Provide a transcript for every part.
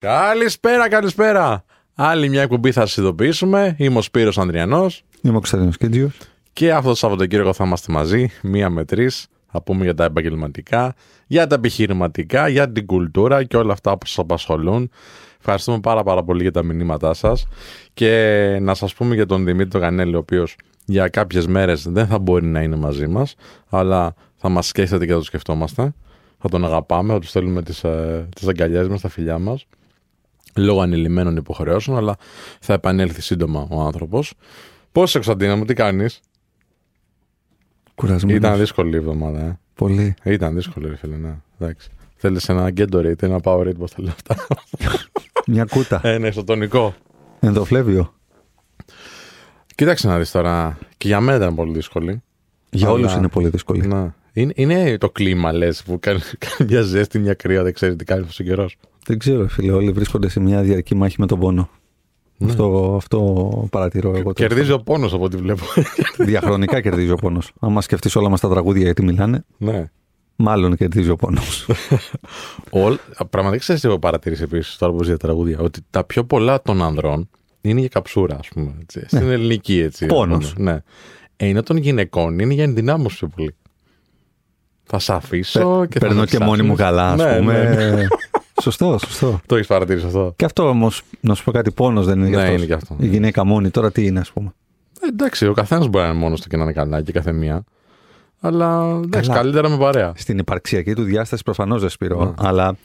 Καλησπέρα, καλησπέρα. Άλλη μια εκπομπή θα σας ειδοποιήσουμε. Είμαι ο Σπύρος Ανδριανός Είμαι ο Κωνσταντίνος Κέντζιο. και αυτό το Σαββατοκύριακο θα είμαστε μαζί, μία με τρεις. Θα πούμε για τα επαγγελματικά, για τα επιχειρηματικά, για την κουλτούρα και όλα αυτά που σας απασχολούν. Ευχαριστούμε πάρα πάρα πολύ για τα μηνύματά σας. Και να σας πούμε για τον Δημήτρη Γανέλη, ο οποίος για κάποιες μέρες δεν θα μπορεί να είναι μαζί μας, αλλά θα μας σκέφτεται και θα το σκεφτόμαστε. Θα τον αγαπάμε, θα τους στέλνουμε τις τις αγκαλιές μας, τα φιλιά μας λόγω ανηλυμένων υποχρεώσεων, αλλά θα επανέλθει σύντομα ο άνθρωπος. Πώς είσαι, Κωνσταντίνα μου, τι κάνεις; Κουρασμένος. Ήταν δύσκολη η εβδομάδα, ε. Πολύ. Ήταν δύσκολη, ρε φίλε, ναι. Εντάξει. Θέλεις ένα Gatorade, ένα Powerade, πώς τα λέω αυτά. Μια κούτα. ε, ναι, ισοτονικό. Ενδοφλέβιο. Κοίταξε να δεις τώρα. Και για μένα ήταν πολύ δύσκολη. Για Αλλά- όλους είναι πολύ δύσκολη. Να. Είναι, είναι το κλίμα, λες, που κάνει, κάνει μια ζέστη, μια κρύα, δεν ξέρει τι κάνει αυτό ο καιρός. Δεν ξέρω, φίλε. Όλοι βρίσκονται σε μια διαρκή μάχη με τον πόνο. Ναι. Αυτό, αυτό παρατηρώ εγώ. τέλος Κερδίζει ο πόνος από ό,τι βλέπω. πάντων. Διαχρονικά κερδίζει ο πόνος. Αν σκεφτείς όλα μας τα τραγούδια γιατί μιλάνε, ναι. μάλλον κερδίζει ο πόνος. Όλ, πραγματικά ξέρεις τι έχω παρατηρήσει επίσης τώρα που ζει τα τραγούδια. Ότι τα πιο πολλά των ανδρών είναι για καψούρα, ας πούμε. Έτσι, Στην ελληνική έτσι. ας Πόνος. πούμε, Ναι. Ενώ των γυναικών είναι για ενδυνάμωση πιο πολύ. Θα σε αφήσω και θα Παίρνω με και μόνη μου ψάχνεις. καλά, ας Ναι, πούμε. ναι, ναι. Σωστό, σωστό. Το έχεις παρατηρήσει αυτό. Και αυτό όμως, να σου πω κάτι, πόνος δεν είναι Ναι, για αυτός. είναι και αυτό. Η γυναίκα μόνη τώρα τι είναι, ας πούμε. Ε, εντάξει, ο καθένας μπορεί να είναι μόνος του και να είναι καλά και κάθε μία. Αλλά εντάξει, Καλά. καλύτερα με παρέα. Στην υπαρξιακή του διάσταση προφανώς δεν σπηρώ. Ναι. Αλλά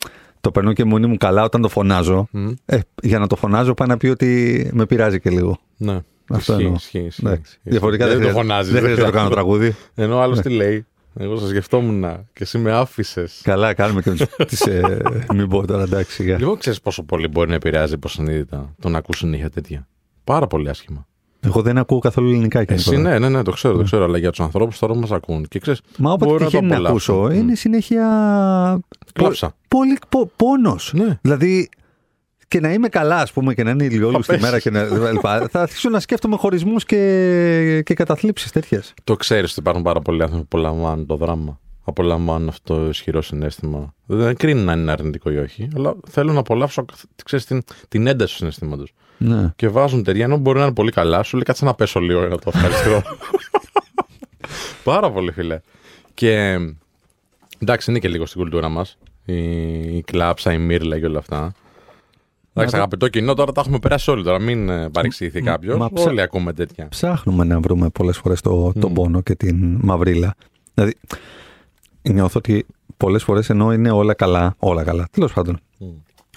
το περνώ και μόνη μου καλά όταν το φωνάζω. Μμ, Ε, για να το φωνάζω πάει να πει ότι με πειράζει και λίγο. Ναι. Αυτό Ισχύει, εννοώ. ισχύει, ισχύει, Εντάξει. ισχύει. Διαφορετικά δεν, το χρειάζεται- φωνάζεις. δεν χρειάζεται να το κάνω τραγούδι. Ενώ άλλος τι λέει. Εγώ σας σκεφτόμουν και εσύ με άφησες. Καλά, κάνουμε και τις, ε, μην πω τώρα εντάξει. σιγά. Λοιπόν, ξέρεις πόσο πολύ μπορεί να επηρεάζει υποσυνείδητα το να ακούσουν νύχια τέτοια. Πάρα πολύ άσχημα. Εγώ δεν ακούω καθόλου ελληνικά και Εσύ ναι, ναι, ναι, το ξέρω, το ξέρω. Αλλά για τους ανθρώπους τώρα που μας ακούν. Και ξέρεις. Μα όποτε Μπορώ να το τυχαίνει να απολαύσω. ακούσω, Μμ. είναι συνέχεια. Κλάψα. Πολύ πο, πόνος. Ναι. Δηλαδή, και να είμαι καλά, ας πούμε, και να είναι ηλιόλου Θα στη πέσεις. μέρα και να. λοιπά, θα αρχίσω να σκέφτομαι χωρισμούς και, και καταθλίψεις τέτοιες. Το ξέρεις ότι υπάρχουν πάρα πολλοί άνθρωποι που απολαμβάνουν το δράμα. Απολαμβάνουν αυτό το ισχυρό συνέστημα. Δεν κρίνουν αν είναι αρνητικό ή όχι, αλλά θέλουν να απολαύσουν ξέρεις, την, την ένταση του συναισθήματος. Ναι. Και βάζουν ταιριά ενώ μπορεί να είναι πολύ καλά. Σου λέει κάτσε να πέσω λίγο για να το ευχαριστώ. Πάρα πολύ φίλε. Και εντάξει, είναι και λίγο στην κουλτούρα μας. Η, η κλάψα, η μύρλα και όλα αυτά. Εντάξει, το- αγαπητό κοινό, τώρα τα έχουμε περάσει όλοι. Τώρα μην ε, παρεξηγηθεί Μ, κάποιος. μα ψα- Όλοι ακούμε τέτοια. Ψάχνουμε να βρούμε πολλές φορές το, τον Μμ. πόνο και την μαυρίλα. Δηλαδή, νιώθω ότι πολλές φορές ενώ είναι όλα καλά, όλα καλά, τέλος πάντων. Μμ.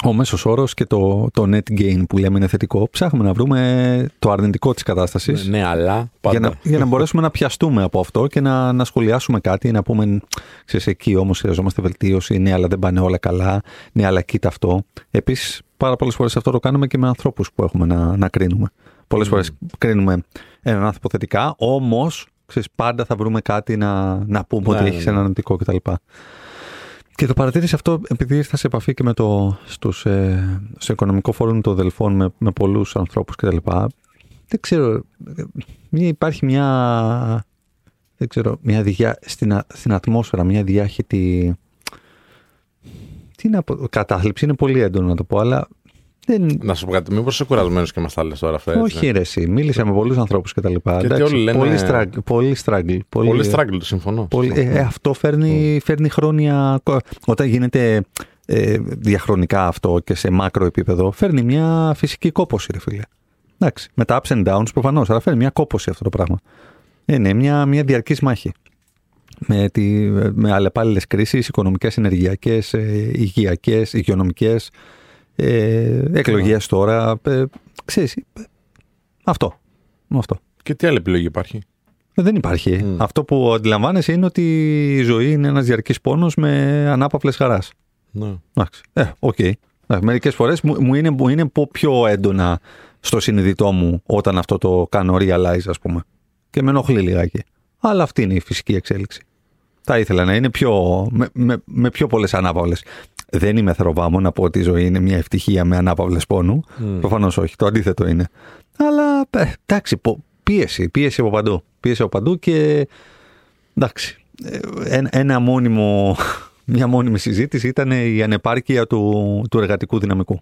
Ο μέσος όρος και το, το net gain που λέμε είναι θετικό, ψάχνουμε να βρούμε το αρνητικό της κατάστασης. Ναι, αλλά πάντα. Για να, για να μπορέσουμε να πιαστούμε από αυτό και να, να σχολιάσουμε κάτι, να πούμε, ξέρεις, εκεί όμως χρειαζόμαστε βελτίωση, ναι, αλλά δεν πάνε όλα καλά, ναι, αλλά κοίτα αυτό. Επίσης, πάρα πολλές φορές αυτό το κάνουμε και με ανθρώπους που έχουμε να, να κρίνουμε. Πολλές Mm. φορές κρίνουμε έναν άνθρωπο θετικά, όμως, ξέρεις, πάντα θα βρούμε κάτι να, να πούμε Ναι, ότι ναι, έχεις ναι. ένα αρνητικό κτλ. Και το παρατήρησα αυτό επειδή ήρθα σε επαφή και με το, στους, ε, στο οικονομικό φόρουμ των Δελφών με, με πολλούς ανθρώπους κτλ. Δεν ξέρω, ε, μια- υπάρχει μια, δεν ξέρω, μια διά, στην, α- στην ατμόσφαιρα, μια διάχυτη, τι να πω, κατάθλιψη είναι πολύ έντονο να το πω, αλλά δεν, Να σου πω κάτι, μήπως είσαι κουρασμένος και μα τα λες τώρα αυτά. έτσι. όχι ρε εσύ, μίλησα με πολλούς ανθρώπους κτλ. Γιατί όλοι λένε- Πολύ struggle, πολύ struggle. Πολύ, Πολύ struggle, το συμφωνώ. Πολύ, Συμφωνώ. ε, ε, αυτό φέρνει, φέρνει χρόνια. Όταν γίνεται ε, διαχρονικά αυτό και σε μάκρο επίπεδο, φέρνει μια φυσική κόπωση, ρε φίλε. Εντάξει. Με τα ups and downs προφανώς, αλλά φέρνει μια κόπωση αυτό το πράγμα. Είναι μια, μια διαρκής μάχη. Με, τη, με αλλεπάλληλες κρίσεις, οικονομικές, ενεργειακές, ε, υγειακές, υγειονομικές, ε, εκλογές τώρα. Ε, ξέρεις, ε, αυτό. αυτό. Και τι άλλη επιλογή υπάρχει; Ε, Δεν υπάρχει. Μμ. Αυτό που αντιλαμβάνεσαι είναι ότι η ζωή είναι ένας διαρκής πόνος με ανάπαυλες χαράς. Ναι. Εντάξει. Ε, ok. Okay. Μερικές φορές μου, μου είναι, μου είναι πο- πιο έντονα στο συνειδητό μου όταν αυτό το κάνω realize, ας πούμε. Και με ενοχλεί λιγάκι. Αλλά αυτή είναι η φυσική εξέλιξη. Θα ήθελα να είναι πιο, με, με, με πιο πολλές ανάπαυλες. Δεν είμαι θεροβάμο να πω ότι η ζωή είναι μια ευτυχία με ανάπαυλες πόνου. Μμ. Προφανώς όχι. Το αντίθετο είναι. Αλλά ε, εντάξει, πο- πίεση. Πίεση από παντού. Πίεση από παντού και. Εντάξει. ε, Ένα, ένα μόνιμο, μια μόνιμη συζήτηση ήταν η ανεπάρκεια του, του εργατικού δυναμικού.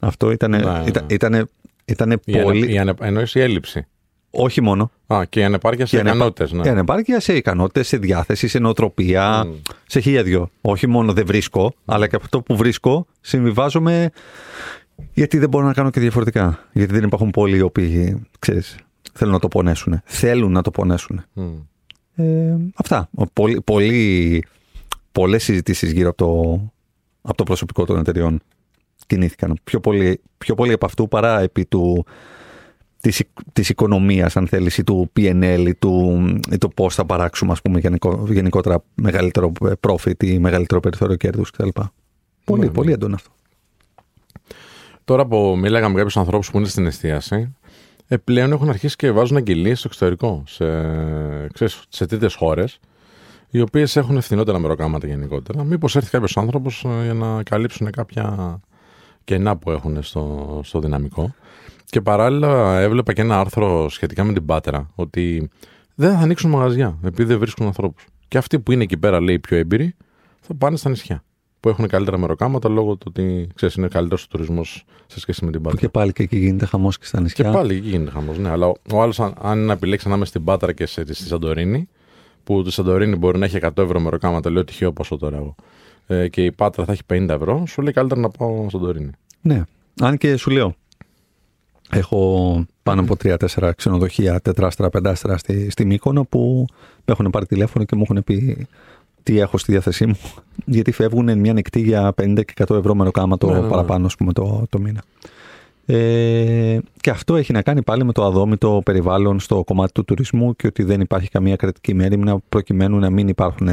Αυτό ήταν, Ναι. ήταν, ήτανε, ήτανε Η, ανε, πολύ. η ανε, εννοείς η έλλειψη. Όχι μόνο. Α, και η ανεπάρκεια σε Η ανεπα- ικανότητες, ναι. Η ανεπάρκεια σε ικανότητες, σε διάθεση, σε νοοτροπία, Μμ. σε χίλια δυο. Όχι μόνο δεν βρίσκω, αλλά και αυτό που βρίσκω συμβιβάζομαι γιατί δεν μπορώ να κάνω και διαφορετικά. Γιατί δεν υπάρχουν πολλοί οι οποίοι, ξέρεις, θέλουν να το πονέσουν. Θέλουν να το πονέσουν. Μμ. Ε, αυτά. Πολύ, πολύ, πολλές συζητήσεις γύρω από το, από το προσωπικό των εταιριών κινήθηκαν. Πιο πολύ, πιο πολύ από αυτού παρά επί του, της, οικ- της οικονομίας, αν θέλεις, ή του PNL ή του, ή το πώς θα παράξουμε, ας πούμε, γενικο, γενικότερα μεγαλύτερο profit ή μεγαλύτερο περιθώριο κέρδους κτλ. Πολύ, Ναι, πολύ ναι. έντονο αυτό. Τώρα που μίλαγα με κάποιους ανθρώπους που είναι στην εστίαση, ε, πλέον έχουν αρχίσει και βάζουν αγγελίες στο εξωτερικό, σε, ξέρεις, σε τρίτες χώρες, οι οποίες έχουν φθηνότερα μεροκάματα γενικότερα. Μήπως έρθει κάποιος άνθρωπος για να καλύψουν κάποια κενά που έχουν στο, στο δυναμικό. Και παράλληλα έβλεπα και ένα άρθρο σχετικά με την Πάτρα, ότι δεν θα ανοίξουν μαγαζιά επειδή δεν βρίσκουν ανθρώπους. Και αυτοί που είναι εκεί πέρα, λέει, οι πιο έμπειροι, θα πάνε στα νησιά. Που έχουν καλύτερα μεροκάματα λόγω του ότι ξέρεις, είναι καλύτερος ο τουρισμός σε σχέση με την Που Πάτρα. και πάλι και εκεί γίνεται χαμός και στα Και νησιά. πάλι εκεί γίνεται χαμός. Ναι, αλλά ο, ο άλλος, αν, αν είναι να επιλέξει ανάμεσα στην Πάτρα και σε, στη Σαντορίνη, που τη Σαντορίνη μπορεί να έχει 100 ευρώ μεροκάματα, λέω τυχαίο ποσό τώρα εγώ, ε, και η Πάτρα θα έχει 50 ευρώ, σου λέει καλύτερα να πάω Σαντορίνη. Ναι. Αν και σου λέω, έχω πάνω από τρία-τέσσερα ξενοδοχεία, τετράστερα, πεντάστερα στη, στη Μύκονο που με έχουν πάρει τηλέφωνο και μου έχουν πει τι έχω στη διάθεσή μου. Γιατί φεύγουν μια νυχτή για 50 και 100 ευρώ μεροκάματο Ναι, ναι, ναι. παραπάνω, ας πούμε, το, το μήνα. Ε, και αυτό έχει να κάνει πάλι με το αδόμητο περιβάλλον στο κομμάτι του τουρισμού και ότι δεν υπάρχει καμία κρατική μέρημνα προκειμένου να μην υπάρχουν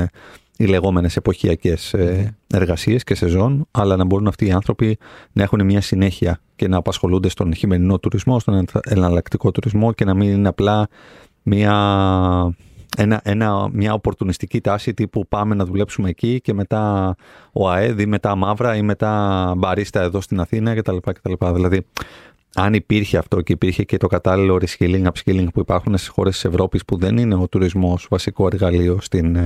οι λεγόμενες εποχιακές ε, εργασίες και σεζόν, αλλά να μπορούν αυτοί οι άνθρωποι να έχουν μια συνέχεια και να απασχολούνται στον χειμερινό τουρισμό, στον εναλλακτικό τουρισμό και να μην είναι απλά μια, ένα, ένα, μια οπορτουνιστική τάση τύπου πάμε να δουλέψουμε εκεί και μετά ο ΑΕΔ ή μετά Μαύρα ή μετά Μπαρίστα εδώ στην Αθήνα κτλ. κτλ. Δηλαδή, αν υπήρχε αυτό και υπήρχε και το κατάλληλο reskilling, upskilling που υπάρχουν στις χώρες της Ευρώπης που δεν είναι ο τουρισμός βασικό εργαλείο στην,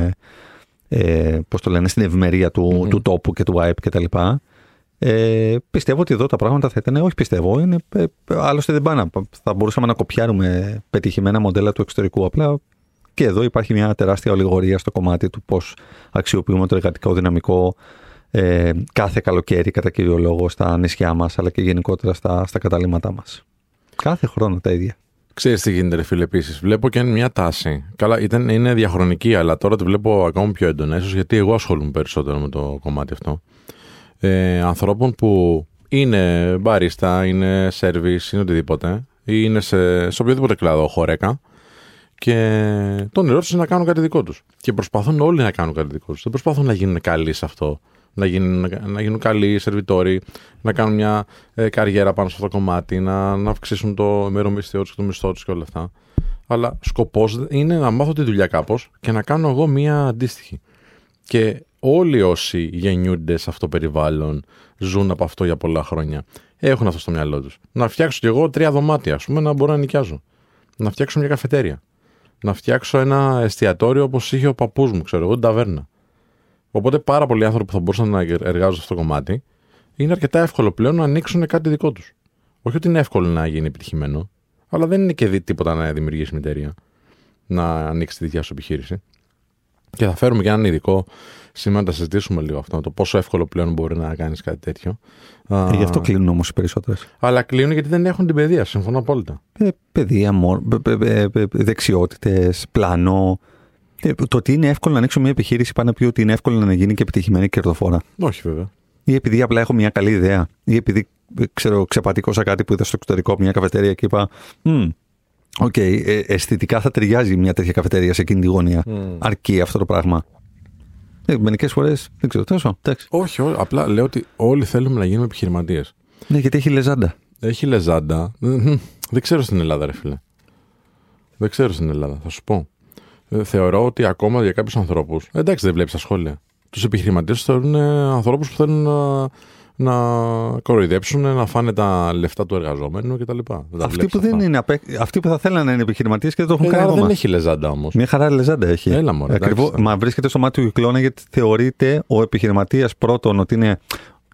ε, ε, πώς το λένε, στην ευημερία του, Μμμ. του τόπου και του ΑΕΠ κτλ. Ε, πιστεύω ότι εδώ τα πράγματα θα ήταν, όχι πιστεύω, είναι, ε, άλλωστε δεν πάνε. Θα μπορούσαμε να κοπιάρουμε πετυχημένα μοντέλα του εξωτερικού. Απλά και εδώ υπάρχει μια τεράστια ολιγορία στο κομμάτι του πώς αξιοποιούμε το εργατικό δυναμικό ε, κάθε καλοκαίρι κατά κύριο λόγο στα νησιά μας αλλά και γενικότερα στα, στα καταλήμματά μας. Κάθε χρόνο τα ίδια. Ξέρεις τι γίνεται, ρε φίλε, επίσης. Βλέπω και μια τάση. Καλά, ήταν, είναι διαχρονική, αλλά τώρα τη βλέπω ακόμα πιο έντονα. ίσως γιατί εγώ ασχολούμαι περισσότερο με το κομμάτι αυτό. Ε, ανθρώπων που είναι μπαρίστα, είναι σερβις, είναι οτιδήποτε, ή είναι σε, σε οποιοδήποτε κλάδο, χωρέκα, και το όνειρό τους είναι να κάνουν κάτι δικό τους. Και προσπαθούν όλοι να κάνουν κάτι δικό τους. Δεν προσπαθούν να γίνουν καλοί σε αυτό. Να γίνουν, να γίνουν καλοί σερβιτόροι, να κάνουν μια ε, καριέρα πάνω σε αυτό το κομμάτι, να, να αυξήσουν το ημερομισθείο τους και το μισθό τους και όλα αυτά. Αλλά σκοπός είναι να μάθω τη δουλειά κάπως και να κάνω εγώ μια αντίστοιχη. Και όλοι όσοι γεννιούνται σε αυτό το περιβάλλον, ζουν από αυτό για πολλά χρόνια, έχουν αυτό στο μυαλό τους. Να φτιάξω κι εγώ τρία δωμάτια, ας πούμε, να μπορώ να νοικιάζω. Να φτιάξω μια καφετέρια. Να φτιάξω ένα εστιατόριο όπως είχε ο παππούς μου, ξέρω εγώ, την ταβέρνα. Οπότε πάρα πολλοί άνθρωποι που θα μπορούσαν να εργάζονται σε αυτό το κομμάτι, είναι αρκετά εύκολο πλέον να ανοίξουν κάτι δικό τους. Όχι ότι είναι εύκολο να γίνει επιτυχημένο, αλλά δεν είναι και δι- τίποτα να δημιουργήσει μια εταιρεία. Να ανοίξει τη δικιά σου επιχείρηση. Και θα φέρουμε και έναν ειδικό σήμερα να τα συζητήσουμε λίγο αυτό, το πόσο εύκολο πλέον μπορεί να κάνεις κάτι τέτοιο. Α, Ε, γι' αυτό κλείνουν όμως οι περισσότερες. Αλλά κλείνουν γιατί δεν έχουν την παιδεία, συμφωνώ απόλυτα. Ε, παιδεία, δεξιότητες, πλάνο. Ε, το ότι είναι εύκολο να ανοίξω μια επιχείρηση πάνω πει ότι είναι εύκολο να γίνει και επιτυχημένη και κερδοφόρα. Όχι βέβαια. Ή επειδή απλά έχω μια καλή ιδέα. Ή επειδή ε, ξέρω, ξεπατήκωσα κάτι που είδα στο εξωτερικό από μια καφετέρια και είπα. «Μμ, Οκ, ε, αισθητικά θα ταιριάζει μια τέτοια καφετέρια σε εκείνη τη γωνία. Αρκεί αυτό το πράγμα. Ε, Μερικές φορές δεν ξέρω. Τέλος πάντων, εντάξει. Όχι, ό- απλά λέω ότι όλοι θέλουμε να γίνουμε επιχειρηματίες. Ναι, γιατί έχει λεζάντα. Έχει λεζάντα. Μμμ. Δεν ξέρω στην Ελλάδα, ρε φίλε. Δεν ξέρω στην Ελλάδα, θα σου πω. Ε, θεωρώ ότι ακόμα για κάποιους ανθρώπους. Εντάξει, δεν βλέπεις τα σχόλια. Τους επιχειρηματίες τους θεωρούν ανθρώπους που θέλουν να, να κοροϊδέψουν, να φάνε τα λεφτά του εργαζόμενου κτλ. Δεν τα Αυτοί βλέπεις που, δεν αυτά. είναι, απέ- αυτοί που θα θέλανε να είναι επιχειρηματίες και δεν το έχουν Ε, κάνει άρα ακόμα. δεν έχει λεζάντα όμως. Μια χαρά λεζάντα έχει. Έλα, μωρέ, Ακριβώς, εντάξει. μα βρίσκεται στο μάτι του κυκλώνα γιατί θεωρείται ο επιχειρηματίας πρώτον ότι είναι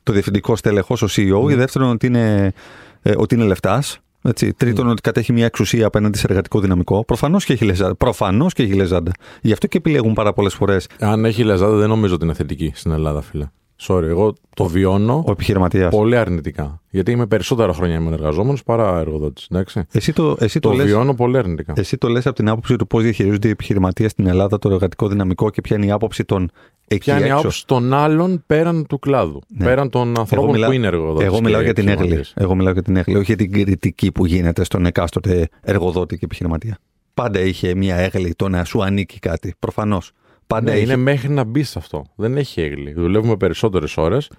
το διευθυντικό στελεχό, ο CEO. Η δεύτερον, ότι είναι, ε, ότι είναι λεφτάς. Έτσι. Τρίτον, ότι κατέχει μια εξουσία απέναντι σε εργατικό δυναμικό. Προφανώς και έχει λεζάντα. Προφανώς και έχει λεζάντα. Γι' αυτό και επιλέγουν πάρα πολλές φορές. Αν έχει λεζάντα, δεν νομίζω ότι είναι θετική στην Ελλάδα, φίλε. Sorry, εγώ το βιώνω Ο επιχειρηματίας. πολύ αρνητικά. Γιατί είμαι περισσότερα χρόνια ήμουν εργαζόμενος παρά εργοδότης. Εσύ το, εσύ Το, το, λες, βιώνω πολύ αρνητικά. εσύ το λες από την άποψη του πώς διαχειρίζονται οι επιχειρηματίες στην Ελλάδα το εργατικό δυναμικό και ποια είναι η άποψη των εκεί Ποια είναι η έξω. άποψη των άλλων πέραν του κλάδου. Ναι. Πέραν των ανθρώπων μιλάω- που είναι εργοδότες. Εγώ μιλάω για την έγκλη. Εγώ μιλάω για την έγκλη, όχι για την κριτική που γίνεται στον εκάστοτε εργοδότη και επιχειρηματία. Πάντα είχε μια έγκλη το να σου ανήκει κάτι. Προφανώς. Πάντα Ναι, είχε. είναι μέχρι να μπει σε αυτό. Δεν έχει έγκλη. Δουλεύουμε περισσότερες ώρες.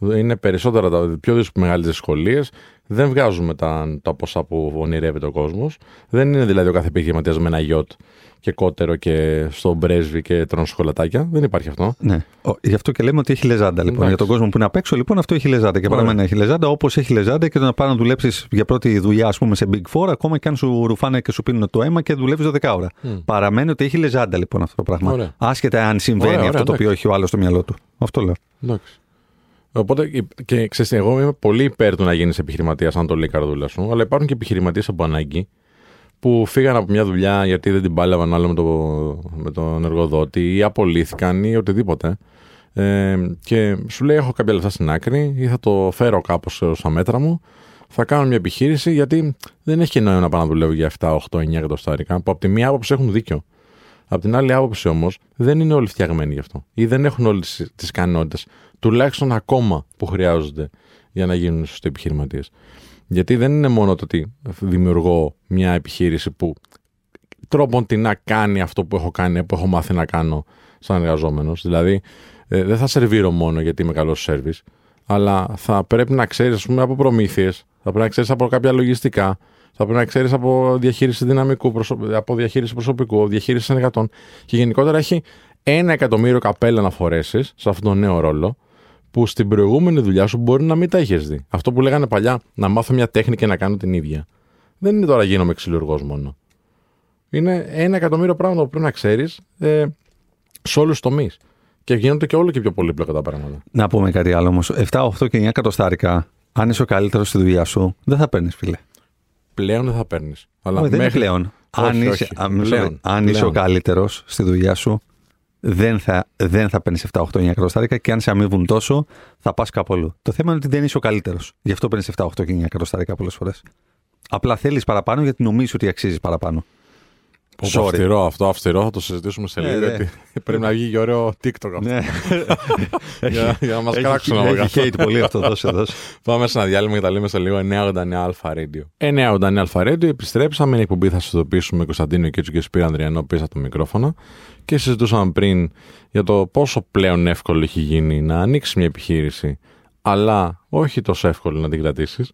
Είναι περισσότερα τα πιο μεγάλες δυσκολίες. Δεν βγάζουμε τα, τα ποσά που ονειρεύεται ο κόσμος. Δεν είναι δηλαδή ο κάθε επιχειρηματίας με ένα γιότ και κότερο και στον πρέσβη και τρώνε σοκολατάκια. Δεν υπάρχει αυτό. Ναι. Ο- Γι' αυτό και λέμε ότι έχει λεζάντα. Λοιπόν. Εντάξει. Για τον κόσμο που είναι απ' έξω, λοιπόν, αυτό έχει λεζάντα. Και Ωραία. παραμένει να έχει λεζάντα όπως έχει λεζάντα και το να πάει να δουλέψεις για πρώτη δουλειά, ας πούμε, σε Big Four, ακόμα και αν σου ρουφάνε και σου πίνουν το αίμα και δουλεύεις 12 ώρα. Παραμένει ότι έχει λεζάντα λοιπόν αυτό το πράγμα. Ωραία. Άσχετα αν συμβαίνει Ωραία, αυτό ωραία, το οποίο έχει ο άλλος στο μυαλό του. Αυτό λέω. Εντάξει. Οπότε, και ξέρεις, τι, εγώ είμαι πολύ υπέρ του να γίνεις επιχειρηματίας, αν το λέει η καρδούλα σου. Αλλά υπάρχουν και επιχειρηματίες από ανάγκη που φύγαν από μια δουλειά γιατί δεν την πάλευαν άλλο με, το, με τον εργοδότη ή απολύθηκαν ή οτιδήποτε. Ε, και σου λέει: Έχω κάποια λεφτά στην άκρη ή θα το φέρω κάπως στα μέτρα μου. Θα κάνω μια επιχείρηση γιατί δεν έχει νόημα να πάω να δουλεύω για 7, 8, 9 εκατοστάρικα. Που από τη μία άποψη έχουν δίκιο. Από την άλλη άποψη όμως, δεν είναι όλοι φτιαγμένοι γι' αυτό. Ή δεν έχουν όλες τις ικανότητες, τουλάχιστον ακόμα που χρειάζονται για να γίνουν σωστοί επιχειρηματίες. Γιατί δεν είναι μόνο το ότι δημιουργώ μια επιχείρηση που τρόπον τι να κάνει αυτό που έχω κάνει, που έχω μάθει να κάνω σαν εργαζόμενος. Δηλαδή, ε, δεν θα σερβίρω μόνο γιατί είμαι καλός σερβις, αλλά θα πρέπει να ξέρεις, ας πούμε, από προμήθειες, θα πρέπει να ξέρεις από κάποια λογιστικά, θα πρέπει να ξέρεις από διαχείριση δυναμικού, προσω- από διαχείριση προσωπικού, διαχείριση συνεργατών. Και γενικότερα έχει ένα εκατομμύριο καπέλα να φορέσεις σε αυτόν τον νέο ρόλο, που στην προηγούμενη δουλειά σου μπορεί να μην τα έχει δει. Αυτό που λέγανε παλιά, να μάθω μια τέχνη και να κάνω την ίδια. Δεν είναι τώρα γίνομαι ξυλουργός μόνο. Είναι ένα εκατομμύριο πράγματα που πρέπει να ξέρεις ε, σε όλους τους τομείς. Και γίνονται και όλο και πιο πολύπλοκα τα πράγματα. Να πούμε κάτι άλλο όμως. 7, 8 και 9 εκατοστάρικα, αν είσαι ο καλύτερος στη δουλειά σου, δεν θα παίρνεις, φίλε. Πλέον δεν θα παίρνεις. Αλλά Όχι, δεν είναι μέχρι- πλέον. Όχι, αν είσαι, όχι. α, μισό Πλέον. λεπτό. αν είσαι ο Πλέον. καλύτερος στη δουλειά σου, δεν θα, δεν θα παίρνεις 7, 8, 9 εκατοστάρικα και αν σε αμείβουν τόσο, θα πας κάπου αλλού. Το θέμα είναι ότι δεν είσαι ο καλύτερος. Γι' αυτό παίρνεις 7, 8 και 9 εκατοστάρικα πολλές φορές. Απλά θέλεις παραπάνω γιατί νομίζεις ότι αξίζεις παραπάνω. Πω, Sorry. Αυστηρό αυτό, αυστηρό, θα το συζητήσουμε σε Ναι, λίγο. ναι. γιατί πρέπει να βγει και ωραίο TikTok αυτό. Ναι. για, για να μας Έχει- κράξουν από Έχει κάτω. hate πολύ αυτό. Δώσε, δώσε. Πάμε σε ένα διάλειμμα και τα λέμε σε λίγο 989 Αλφα Radio. 989 Αλφα Radio, επιστρέψαμε. Είναι εκπομπή, θα σα ειδοποιήσουμε Κωνσταντίνο Κίτσου και Σπύρο Ανδριανό πίσω από το μικρόφωνο. Και συζητούσαμε πριν για το πόσο πλέον εύκολο έχει γίνει να ανοίξεις μια επιχείρηση, αλλά όχι τόσο εύκολο να την κρατήσεις.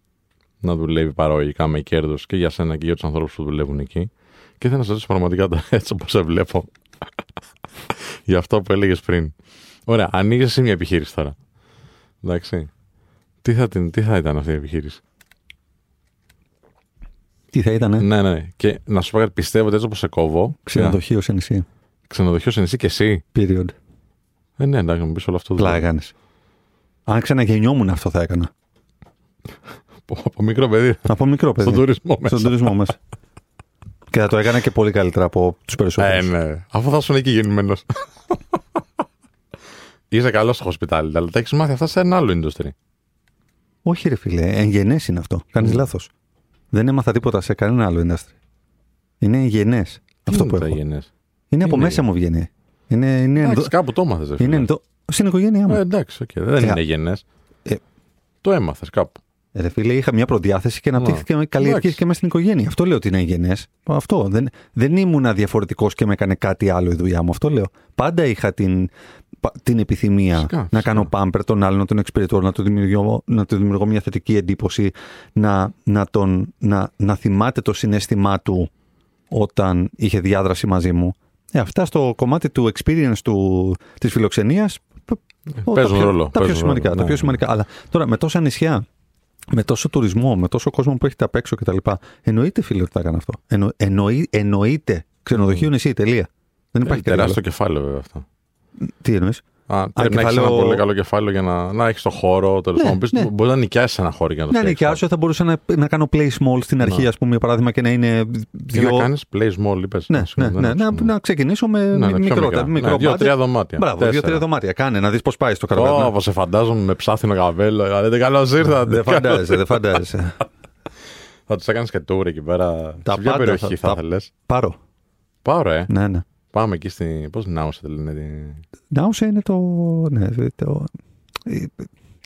Να δουλεύει παραγωγικά με κέρδος και για σένα και για τους ανθρώπους που δουλεύουν εκεί. Και θέλω να σας ρωτήσω πραγματικά τώρα, έτσι όπως σε βλέπω. για αυτό που έλεγες πριν. Ωραία, ανοίγεις εσύ μια επιχείρηση τώρα. Εντάξει. Τι θα, την, τι θα ήταν αυτή η επιχείρηση; Τι θα ήταν, Ναι, ναι. Και να σου πω κάτι, πιστεύω ότι έτσι όπως σε κόβω. Ξενοδοχείο σε νησί. Ξενοδοχείο σε νησί και εσύ. Period. Ε, ναι, εντάξει, μου πεις όλο αυτό. Πλάκα κάνεις. Αν ξαναγεννιόμουν αυτό θα έκανα. Από, από μικρό παιδί. Από μικρό παιδί. Στον τουρισμό μέσα. Στον τουρισμό μέσα. και θα το έκανα και πολύ καλύτερα από τους Ε, περισσότερου. ναι. Αφού θα ήσουν εκεί γεννημένος. Είσαι καλός στο hospitality, αλλά τα έχεις μάθει αυτά σε ένα άλλο industry. Όχι, ρε φίλε, εγγενέ είναι αυτό. Κάνεις Mm. λάθος. Δεν έμαθα τίποτα σε κανένα άλλο industry. Είναι εγγενέ αυτό που τα έχω. γεννές. Είναι από είναι μέσα μου βγαίνει. Είναι, είναι, ενδο... Εντάξει, κάπου το έμαθες. είναι ενδο... Στην οικογένειά μου. Ε, εντάξει, οκ, δεν Ε, είναι εγγενές. ε. Το έμαθες κάπου. Ε, Ρε φίλε, είχα μια προδιάθεση και αναπτύχθηκε Ναι. καλλιεργήθηκε Εντάξει. και μέσα στην οικογένεια. Αυτό λέω ότι είναι εγγενές. Αυτό. Δεν, δεν ήμουν διαφορετικός και με έκανε κάτι άλλο η δουλειά μου. Αυτό λέω. Πάντα είχα την, πα- την επιθυμία Φυσικά, να φυσικά. κάνω pamper τον άλλον, να τον εξυπηρετώ, να του δημιουργώ, να του δημιουργώ μια θετική εντύπωση, να, να, τον, να, να θυμάται το συναίσθημά του όταν είχε διάδραση μαζί μου. Ε, αυτά στο κομμάτι του experience του, της φιλοξενίας π- ο, παίζουν τα πιο, ρόλο, Τα πιο παίζουν σημαντικά. ρόλο, τα ναι, πιο ναι. σημαντικά. Αλλά τώρα με τόσα νησιά, με τόσο τουρισμό, με τόσο κόσμο που έχετε απ' έξω κτλ. Εννοείται, φίλε, ότι θα έκανα αυτό. Εννο, εννοεί, εννοείται. Ξενοδοχείο νησί, τελεία. Δεν υπάρχει κάτι Τεράστιο άλλο. κεφάλαιο βέβαια αυτό. Τι εννοείς; Α, πρέπει να έχεις κεφάλαιο- ένα πολύ καλό κεφάλαιο για να, να έχεις το χώρο. Τέλος Ναι, πάντων, Πεις, ναι. Μπορεί να νοικιάσεις ένα χώρο για να το Να φτιάξεις. νοικιάσω, θα μπορούσα να, να κάνω play small στην αρχή, Ναι. ας πούμε, για παράδειγμα, και να είναι Τι δύο. να κάνεις, play small, είπες. Ναι, ναι, ναι, να, να ξεκινήσω με Ναι, ναι, πιο μικρότερα. μικρά. Μικρό Ναι, budget. δύο-τρία δωμάτια. Μπράβο, Τέσσερα. δύο-τρία δωμάτια. Κάνε να δεις πώς πάει στο καραβέλο. Όπως σε φαντάζομαι με ψάθινο καβέλο. Λέτε καλώς ήρθατε. Δεν φαντάζεσαι, δεν φαντάζεσαι. Θα τους έκανες και tour εκεί πέρα. Τα σε ποια πάντα περιοχή θα- θα τα- ήθελε. Πάρω. Πάω, ρε. Ναι, ναι. Πάμε εκεί στη. Πώς νάουσε τη λένε. τη- Νάουσα είναι το. Ναι, το... η-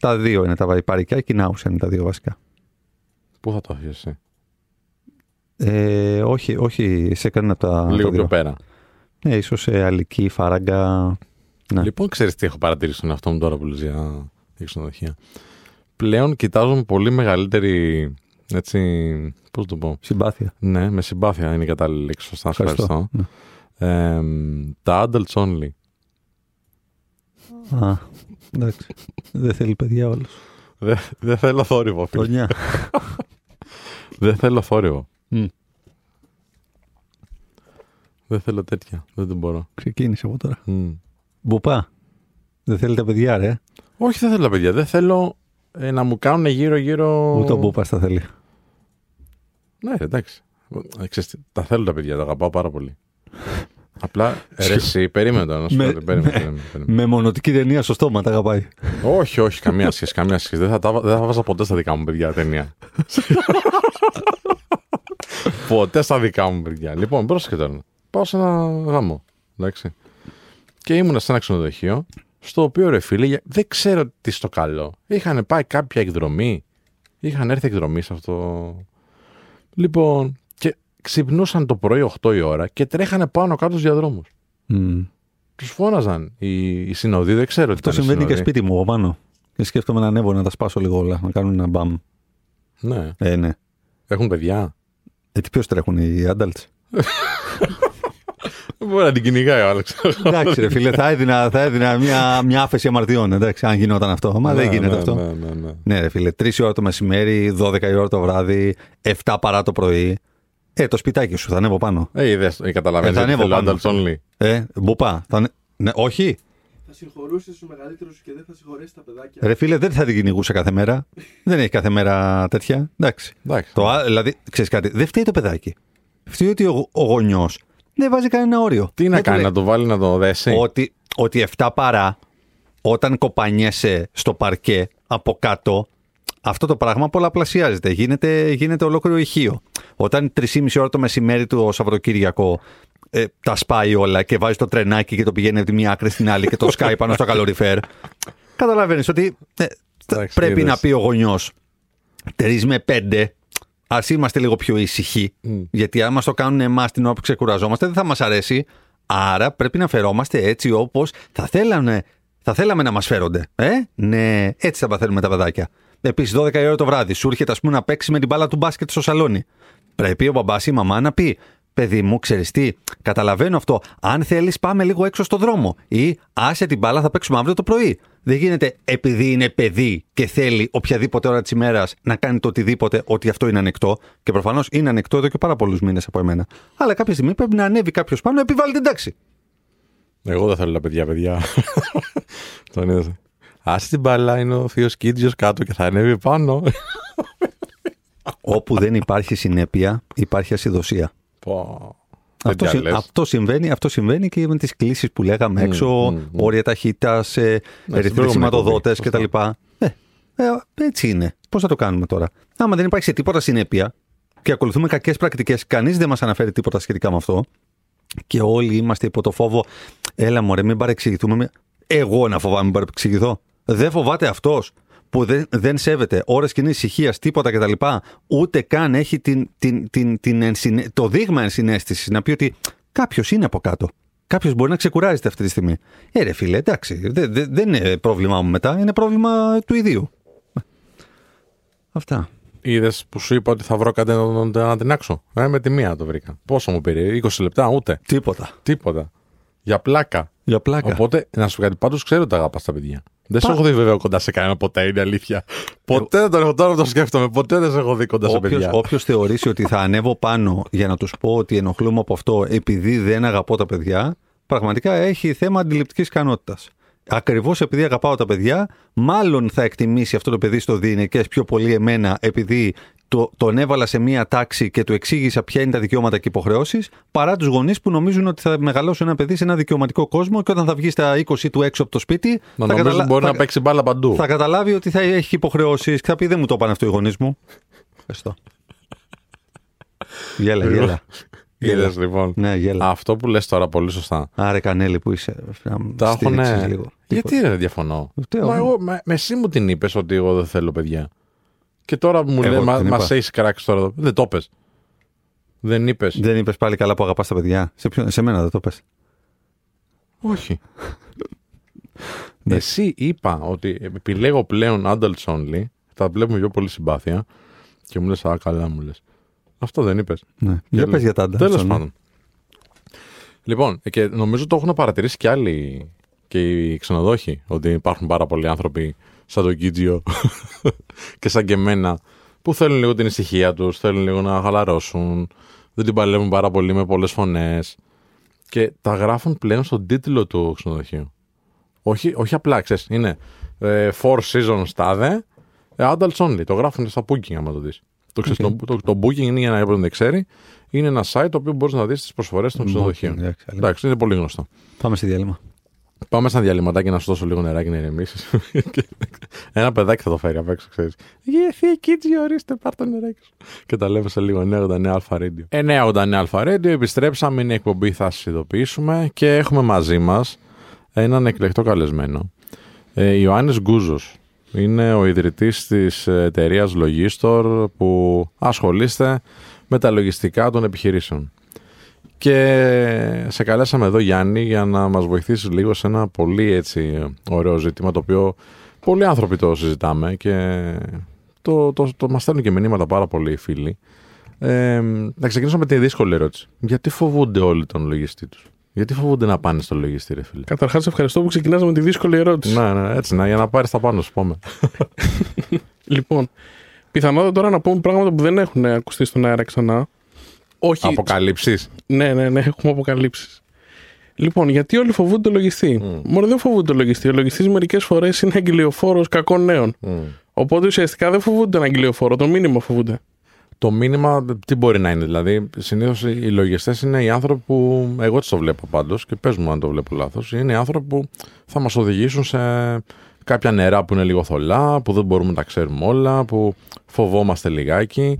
Τα δύο είναι τα βαϊπαρικά και η Νάουσα είναι τα δύο βασικά. Πού θα το αφήσει εσύ; Ε, όχι, όχι, σε κανένα από τα. Λίγο τα πιο δύο. πέρα. Ναι, ίσως σε Αλική, Φάραγκα. Ναι. Λοιπόν, ξέρεις τι έχω παρατηρήσει στον εαυτό μου τώρα που λες για για ξενοδοχεία. Πλέον κοιτάζω με πολύ μεγαλύτερη. Έτσι. Πώς το πω; Συμπάθεια. Ναι, με συμπάθεια είναι η κατάλληλη λέξη. Σωστά, σου ευχαριστώ. Ναι. Ε, τα adults only. Α, εντάξει. Δεν θέλει παιδιά όλο. Δεν δεν θέλω θόρυβο, φίλε. Χρονιά. Δεν θέλω θόρυβο. Μμ. Δεν θέλω τέτοια. Δεν την μπορώ. Ξεκίνησε από τώρα. Μμ. Μπουπά. Δεν θέλει τα παιδιά, ρε. Όχι, δεν θέλω τα παιδιά. Δεν θέλω ε, να μου κάνουν γύρω-γύρω. Ούτε ο Μπούπας τα θέλει. Ναι, ρε, εντάξει. Ε, ξέρεις τι, τα θέλω τα παιδιά, τα αγαπάω πάρα πολύ. Απλά ρε, εσύ, περίμενε τώρα να σου Με- πω. Περίμενε, περίμενε, περίμενε. Με μονοτική ταινία στο στόμα τα αγαπάει. όχι, όχι, καμία σχέση, καμία σχέση. Δεν θα, τα, δεν θα βάζα ποτέ στα δικά μου παιδιά ταινία. ποτέ στα δικά μου παιδιά. Λοιπόν, πρόσεχε τώρα. Πάω σε ένα γάμο. Εντάξει. Και ήμουνα σε ένα ξενοδοχείο, στο οποίο ρε φίλε, για- δεν ξέρω τι στο καλό. Είχαν πάει κάποια εκδρομή. Είχαν έρθει εκδρομή σε αυτό. Λοιπόν, και ξυπνούσαν το πρωί 8 η ώρα και τρέχανε πάνω κάτω στους διαδρόμους. Μμ. Τους φώναζαν οι, οι συνοδοί, δεν ξέρω τι Το ήταν οι συμβαίνει και συνοδοί. σπίτι μου από πάνω. Και σκέφτομαι να ανέβω να τα σπάσω λίγο όλα, να κάνουν ένα μπαμ. Ναι. Ε, ναι. Έχουν παιδιά; Ε, τι ποιος τρέχουν οι adults; Δεν μπορεί να την κυνηγάει ο Άλεξ. εντάξει, ρε φίλε, θα έδινα, θα έδινα μια, μια άφεση αμαρτιών, εντάξει, αν γινόταν αυτό. Μα δεν Ναι, γίνεται ναι, αυτό. Ναι, ναι, ναι. Ναι, ρε φίλε, 3 η ώρα το μεσημέρι, 12 η ώρα το βράδυ, 7 παρά το πρωί. Ε, το σπιτάκι σου, θα ανέβω πάνω. Ε, είδες, ε, καταλαβαίνεις. Ε, θα γιατί ανέβω θέλω πάνω. adults only. Ε, μπουπά. Θα... ανε- Ναι, όχι. Θα συγχωρούσες τους μεγαλύτερους και δεν θα συγχωρέσεις τα παιδάκια. Ρε φίλε, δεν θα την κυνηγούσα κάθε μέρα. δεν έχει κάθε μέρα τέτοια. Εντάξει. Εντάξει. Το, α- δηλαδή, ξέρεις κάτι, δεν φταίει το παιδάκι. Φταίει ότι ο, ο γονιός δεν βάζει κανένα όριο. Τι να Δεν του κάνει, λέει να το βάλει να το δέσει; Ότι, ότι 7 παρά, όταν κοπανιέσαι στο παρκέ από κάτω, αυτό το πράγμα πολλαπλασιάζεται. Γίνεται, γίνεται ολόκληρο ηχείο. Όταν 3,5 ώρα το μεσημέρι του Σαββατοκύριακο ε, τα σπάει όλα και βάζει το τρενάκι και το πηγαίνει από τη μία άκρη στην άλλη και το σκάει πάνω στο καλοριφέρ. Καταλαβαίνεις ότι ε, Εντάξει, πρέπει είδες. να πει ο γονιός 3 με 5. Α είμαστε λίγο πιο ήσυχοι. Γιατί άμα το κάνουν εμάς την ώρα που ξεκουραζόμαστε, δεν θα μας αρέσει. Άρα πρέπει να φερόμαστε έτσι όπως θα θέλαμε, θα θέλαμε να μας φέρονται. Ε; Ναι, έτσι θα παθαίνουμε τα παιδάκια. Επίσης, 12 η ώρα το βράδυ, σου έρχεται ας πούμε, να παίξει με την μπάλα του μπάσκετ στο σαλόνι. Πρέπει ο μπαμπάς ή η μαμά να πει: Παιδί μου, ξέρεις τι, καταλαβαίνω αυτό. Αν θέλεις, πάμε λίγο έξω στο δρόμο. Ή άσε την μπάλα, θα παίξουμε αύριο το πρωί. Δεν γίνεται επειδή είναι παιδί και θέλει οποιαδήποτε ώρα της ημέρας να κάνει το οτιδήποτε, ότι αυτό είναι ανεκτό. Και προφανώς είναι ανεκτό εδώ και πάρα πολλούς μήνες από εμένα. Αλλά κάποια στιγμή πρέπει να ανέβει κάποιος πάνω να επιβάλλει την τάξη. Εγώ δεν θέλω τα παιδιά, παιδιά. Τον είδες. Άσε την μπάλα, είναι ο θείος Κίτζιος κάτω και θα ανέβει πάνω. Όπου δεν υπάρχει συνέπεια, υπάρχει ασυδοσία. Πω. Αυτό, Τέτοια συ- λες. αυτό, συμβαίνει, αυτό συμβαίνει και με τις κλήσεις που λέγαμε Μμ, έξω, μμ, μμ. όρια ταχύτητας, ε, στην ερυθροί προηγούμενη σηματοδότε εκπομπή, κτλ. Ε, ε, έτσι είναι. Πώς θα το κάνουμε τώρα; Άμα δεν υπάρχει σε τίποτα συνέπεια και ακολουθούμε κακές πρακτικές, κανείς δεν μας αναφέρει τίποτα σχετικά με αυτό και όλοι είμαστε υπό το φόβο, έλα μωρέ, μην παρεξηγηθούμε. Μην- Εγώ να φοβάμαι, μην παρεξηγηθώ. Δεν φοβάται αυτός που δεν, δεν σέβεται ώρες κοινή ησυχίας, τίποτα κτλ. Ούτε καν έχει την, την, την, την ενσυναί- το δείγμα ενσυναίσθησης να πει ότι κάποιος είναι από κάτω. Κάποιος μπορεί να ξεκουράζεται αυτή τη στιγμή. Ε, ρε φίλε, εντάξει, δεν δεν- δεν είναι πρόβλημά μου μετά, είναι πρόβλημα του ιδίου. Αυτά. Είδες που σου είπα ότι θα βρω κάτι να, να, να την άξω; Ε, με τη μία το βρήκα. Πόσο μου πήρε, 20 λεπτά, ούτε. Τίποτα. Τίποτα. Για πλάκα. Για πλάκα. Οπότε, να σου πω κάτι, πάντως ξέρω ότι τα αγαπάς τα παιδιά. Δεν σε Πα- έχω δει βέβαια κοντά σε κανένα ποτέ, είναι αλήθεια. Ποτέ δεν τον έχω τώρα που το σκέφτομαι. Ποτέ δεν σε έχω δει κοντά σε Όποιος, παιδιά. όποιος θεωρήσει ότι θα ανέβω πάνω για να τους πω ότι ενοχλούμε από αυτό επειδή δεν αγαπώ τα παιδιά, πραγματικά έχει θέμα αντιληπτικής ικανότητας. Ακριβώς επειδή αγαπάω τα παιδιά, μάλλον θα εκτιμήσει αυτό το παιδί στο διηνεκέ πιο πολύ εμένα, επειδή το, τον έβαλα σε μία τάξη και του εξήγησα ποια είναι τα δικαιώματα και υποχρεώσεις, παρά τους γονείς που νομίζουν ότι θα μεγαλώσουν ένα παιδί σε ένα δικαιωματικό κόσμο και όταν θα βγει στα 20 του έξω από το σπίτι. Να θα νομίζω καταλα- μπορεί θα- να παίξει μπάλα παντού. Θα καταλάβει ότι θα έχει υποχρεώσεις και θα πει δεν μου το είπαν αυτό οι γονείς μου. Ευχαριστώ. Γέλα, γέλα. Είδε λοιπόν. Ναι, γέλα. Αυτό που λες τώρα πολύ σωστά. Άρε κανέλη που είσαι. Να Τα έχω στηρίξεις ναι. λίγο. Γιατί ρε, διαφωνώ; Τι Μα έχω. εγώ, με, με εσύ μου την είπες ότι εγώ δεν θέλω παιδιά. Και τώρα μου Εγώ λέει, μα, την μας είπα. έχεις κράξει τώρα εδώ. Δεν το πες. Δεν είπες. Δεν είπες πάλι καλά που αγαπάς τα παιδιά. Σε, ποιον, σε μένα δεν το πες. Όχι. Εσύ είπα ότι επιλέγω πλέον adults only. Τα βλέπουμε πιο πολύ συμπάθεια. Και μου λες, α, καλά μου λες. Αυτό δεν είπες. Ναι. Για πες για τα άντρα. Τέλος πάντων. Λοιπόν, και νομίζω το έχουν παρατηρήσει και άλλοι και οι ξενοδόχοι ότι υπάρχουν πάρα πολλοί άνθρωποι σαν τον Κίτζιο και σαν και εμένα που θέλουν λίγο την ησυχία τους, θέλουν λίγο να χαλαρώσουν, δεν την παλεύουν πάρα πολύ με πολλές φωνές και τα γράφουν πλέον στον τίτλο του ξενοδοχείου. Όχι, όχι απλά, ξέρεις, είναι ε, Four Seasons τάδε, ε, Adults Only. Το γράφουν στα Booking άμα το δεις. Το, ξέρεις, το, το, το Booking είναι για να όποιον δεν ξέρει, είναι ένα site το οποίο μπορείς να δεις τις προσφορές των ξενοδοχείων. εντάξει, άλλη. Εντάξει, είναι πολύ γνωστό. Πάμε στη διάλειμμα. Πάμε σαν διαλυματάκι να σου δώσω λίγο νεράκι να ηρεμήσει. Ένα παιδάκι θα το φέρει απ' έξω, ξέρεις. Γιατί Κίτζι, ορίστε, πάρ το νεράκι σου. Και τα λέμε σε λίγο 989 Αλφα Radio. 989 Αλφα Radio, επιστρέψαμε, είναι η εκπομπή, θα σας ειδοποιήσουμε και έχουμε μαζί μας έναν εκλεκτό καλεσμένο. Ε, Ιωάννης Γκούζος. Είναι ο ιδρυτής της εταιρείας Logistor που ασχολείστε με τα λογιστικά των επιχειρήσεων. Και σε καλέσαμε εδώ Γιάννη για να μας βοηθήσεις λίγο σε ένα πολύ έτσι ωραίο ζήτημα το οποίο πολλοί άνθρωποι το συζητάμε και το, το, το μας στέλνουν και μηνύματα πάρα πολλοί οι φίλοι. Ε, να ξεκινήσω με τη δύσκολη ερώτηση. Γιατί φοβούνται όλοι τον λογιστή τους; Γιατί φοβούνται να πάνε στο λογιστή ρε φίλε; Καταρχάς, ευχαριστώ που ξεκινάς με τη δύσκολη ερώτηση. Ναι, ναι, έτσι, να, για να πάρεις τα πάνω σου, πάμε. Λοιπόν, πιθανότατα τώρα να πούμε πράγματα που δεν έχουν ακουστεί στον αέρα ξανά. Όχι. Αποκαλύψεις. Ναι, ναι, ναι, έχουμε αποκαλύψεις. Λοιπόν, γιατί όλοι φοβούνται το λογιστή. Mm. Μόνο δεν φοβούνται το λογιστή. Ο λογιστής μερικές φορές είναι αγγελιοφόρος κακών νέων. Μμ. Οπότε ουσιαστικά δεν φοβούνται τον αγγελιοφόρο, το μήνυμα φοβούνται. Το μήνυμα τι μπορεί να είναι, δηλαδή. Συνήθως οι λογιστές είναι οι άνθρωποι που. Εγώ έτσι το βλέπω πάντως και πες μου αν το βλέπω λάθος. Είναι οι άνθρωποι που θα μας οδηγήσουν σε κάποια νερά που είναι λίγο θολά, που δεν μπορούμε να τα ξέρουμε όλα, που φοβόμαστε λιγάκι.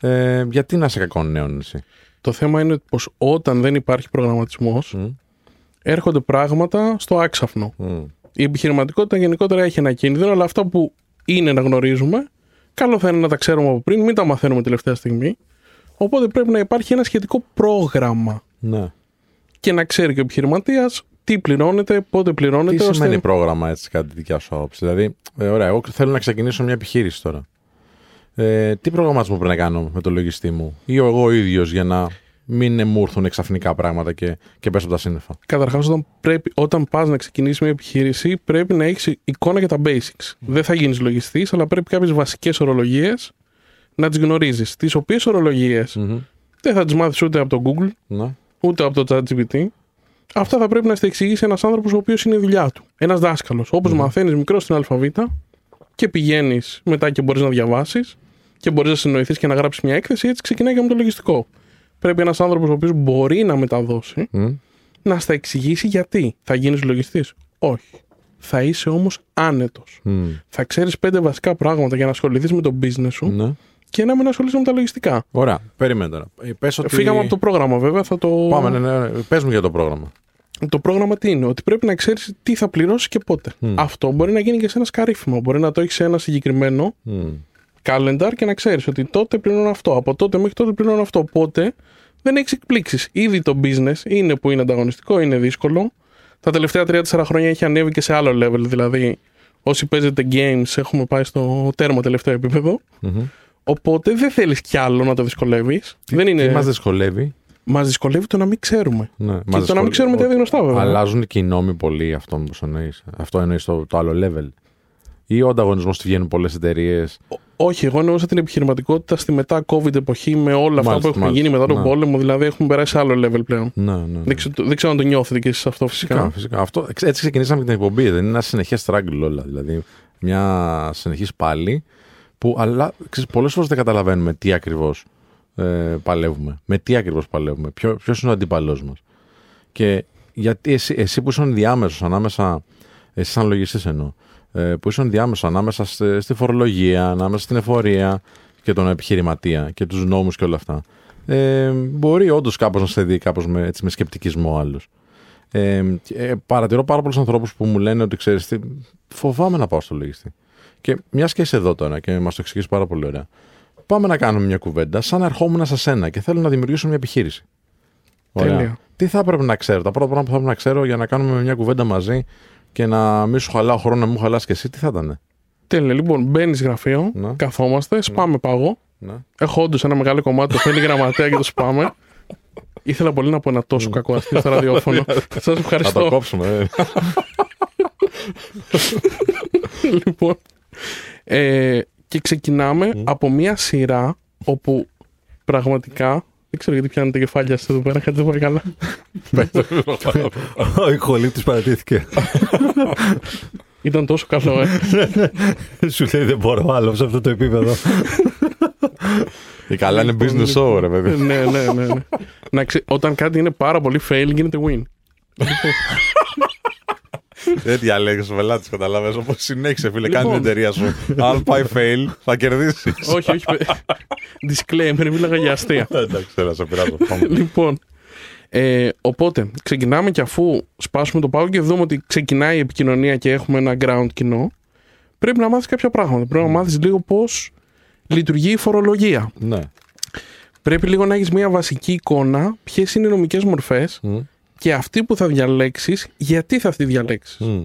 Ε, γιατί να είσαι κακό νέο εσύ; Το θέμα είναι πως όταν δεν υπάρχει προγραμματισμός, Μμ. έρχονται πράγματα στο άξαφνο. Μμ. Η επιχειρηματικότητα γενικότερα έχει ένα κίνδυνο, αλλά αυτά που είναι να γνωρίζουμε, καλό θα είναι να τα ξέρουμε από πριν, μην τα μαθαίνουμε τελευταία στιγμή. Οπότε πρέπει να υπάρχει ένα σχετικό πρόγραμμα Ναι. και να ξέρει και ο επιχειρηματίας τι πληρώνεται, πότε πληρώνεται. Τι ώστε- σημαίνει πρόγραμμα έτσι κατά τη δικιά σου άποψη; Δηλαδή, ε, ωραία, εγώ θέλω να ξεκινήσω μια επιχείρηση τώρα. Ε, τι προγραμματισμό πρέπει να κάνω με το λογιστή μου; Ή εγώ ο ίδιος για να μην μου έρθουν ξαφνικά πράγματα και, και πέσω από τα σύννεφα; Καταρχάς, όταν, πρέπει- όταν πας να ξεκινήσεις μια επιχείρηση, πρέπει να έχεις εικόνα για τα basics. Δεν θα γίνεις λογιστής, αλλά πρέπει κάποιες βασικές ορολογίες να τις γνωρίζεις. Τις οποίες ορολογίες Μμμ. δεν θα τις μάθεις ούτε από το Google, Ναι. ούτε από το ChatGPT. Αυτά θα πρέπει να στα εξηγήσει ένας άνθρωπος ο οποίος είναι η δουλειά του. Ένας δάσκαλος. Όπως μαθαίνεις μικρός στην ΑΒ και πηγαίνεις μετά και μπορείς να διαβάσεις και μπορείς να συνοηθείς και να γράψεις μια έκθεση, έτσι ξεκινάει και με το λογιστικό. Πρέπει ένας άνθρωπος ο οποίος μπορεί να μεταδώσει Μμ. να στα εξηγήσει γιατί. Θα γίνεις λογιστής; Όχι. Θα είσαι όμως άνετος. Μμ. Θα ξέρεις πέντε βασικά πράγματα για να ασχοληθείς με το business σου Ναι. και να μην ασχολείσαι με τα λογιστικά. Ωραία, περίμενε τώρα. Ε, Πες ότι... Φύγαμε από το πρόγραμμα, βέβαια. Θα το... Πάμε, ναι, ναι, ναι. Πες μου για το πρόγραμμα. Το πρόγραμμα τι είναι, ότι πρέπει να ξέρεις τι θα πληρώσεις και πότε. Μμ. Αυτό μπορεί να γίνει και σε ένα σκαρίφημα. Μπορεί να το έχεις σε ένα συγκεκριμένο Μμ. Calendar και να ξέρεις ότι τότε πληρώνω αυτό. Από τότε μέχρι τότε πληρώνω αυτό. Οπότε δεν έχεις εκπλήξεις. Ήδη το business είναι που είναι ανταγωνιστικό, είναι δύσκολο. Τα τελευταία 3-4 χρόνια έχει ανέβει και σε άλλο level. Δηλαδή, όσοι παίζετε games, έχουμε πάει στο τέρμα τελευταίο επίπεδο. Μμμ. Οπότε δεν θέλεις κι άλλο να το δυσκολεύεις. Δεν είναι. Τι μας δυσκολεύει; Μας δυσκολεύει το να μην ξέρουμε. Ναι, μας και το να δυσκολεύει. μην ξέρουμε τα γνωστά, βέβαια. Αλλάζουν και οι νόμοι πολύ αυτό που εννοείς. Αυτό εννοείς το, το άλλο level. Ή ο ανταγωνισμός του βγαίνουν πολλές εταιρείες Όχι, εγώ εννοούσα την επιχειρηματικότητα στη μετά COVID εποχή με όλα αυτά Μάλιστα, που έχουν μάλιστα. γίνει μετά τον Ναι. πόλεμο. Δηλαδή έχουμε περάσει σε άλλο level πλέον. Ναι, ναι. ναι. Δεν, ξέρω, δεν ξέρω αν το νιώθετε και εσείς αυτό φυσικά. Φυσικά, φυσικά. Αυτό, έτσι ξεκινήσαμε και την εκπομπή. Δεν είναι ένα συνεχές struggle όλα. Δηλαδή, μια συνεχής πάλι που, αλλά πολλές φορές δεν καταλαβαίνουμε τι ακριβώς ε, παλεύουμε. Με τι ακριβώς παλεύουμε. Ποιο είναι ο αντίπαλός μας. Και γιατί εσύ, εσύ που ήσουν διάμεσο ανάμεσα. Εσύ, σαν λογιστής εννοώ. Ε, που ήσουν διάμεσο ανάμεσα στη, στη φορολογία, ανάμεσα στην εφορία και τον επιχειρηματία και τους νόμους και όλα αυτά. Ε, μπορεί όντως κάπως να σε δει κάπως με, έτσι, με σκεπτικισμό άλλος. Ε, και, ε, παρατηρώ πάρα πολλούς ανθρώπους που μου λένε ότι ξέρεις τι, φοβάμαι να πάω στο λογιστή. Και μια και είσαι εδώ τώρα και μας το εξηγήσει πάρα πολύ ωραία. Πάμε να κάνουμε μια κουβέντα σαν να ερχόμουν σε σένα και θέλω να δημιουργήσω μια επιχείρηση. Τέλεια. Τι θα έπρεπε να ξέρω, τα πρώτα πράγματα που θα έπρεπε να ξέρω για να κάνουμε μια κουβέντα μαζί και να μην σου χαλάω χρόνο, να μου χαλάς και εσύ, τι θα ήταν. Τέλεια. Λοιπόν, μπαίνεις γραφείο, Ναι. καθόμαστε, σπάμε παγό. Ναι. Έχω όντως ένα μεγάλο κομμάτι, το φέρνει η γραμματέα και το σπάμε. Ήθελα πολύ να πω ένα τόσο κακό αστείο στο ραδιόφωνο. Σας Θα το ευχαριστώ. κόψουμε. ε. λοιπόν. Ε, και ξεκινάμε από μια σειρά όπου πραγματικά. Δεν ξέρω γιατί πιάνετε κεφάλια σας εδώ πέρα, κάτι δεν πάει καλά. Ο ηχολήπτης παρατήθηκε. Ήταν τόσο καλό, ε. Σου λέει δεν μπορώ άλλο σε αυτό το επίπεδο. Η καλά είναι business show, ρε παιδί. ναι, ναι, ναι. ναι. Να ξε... Όταν κάτι είναι πάρα πολύ fail, γίνεται win. Δεν διαλέγεις ο πελάτη, καταλαβαίνω. Όπως συνέχισε, φίλε, κάνει την Λοιπόν. εταιρεία σου. Αν πάει fail, θα κερδίσεις. όχι, όχι. παι- Disclaimer, μίλαγα για αστεία. Εντάξει, θέλω να σε πειράζω. Πάμε. λοιπόν, ε, οπότε ξεκινάμε και αφού σπάσουμε το πάγο και δούμε ότι ξεκινάει η επικοινωνία και έχουμε ένα ground κοινό, πρέπει να μάθεις κάποια πράγματα. Πρέπει να μάθεις λίγο πώς λειτουργεί η φορολογία. Ναι. Πρέπει λίγο να έχεις μια βασική εικόνα ποιες είναι οι νομικές μορφές Μμ. Και αυτή που θα διαλέξεις, γιατί θα αυτή διαλέξεις; Μμ.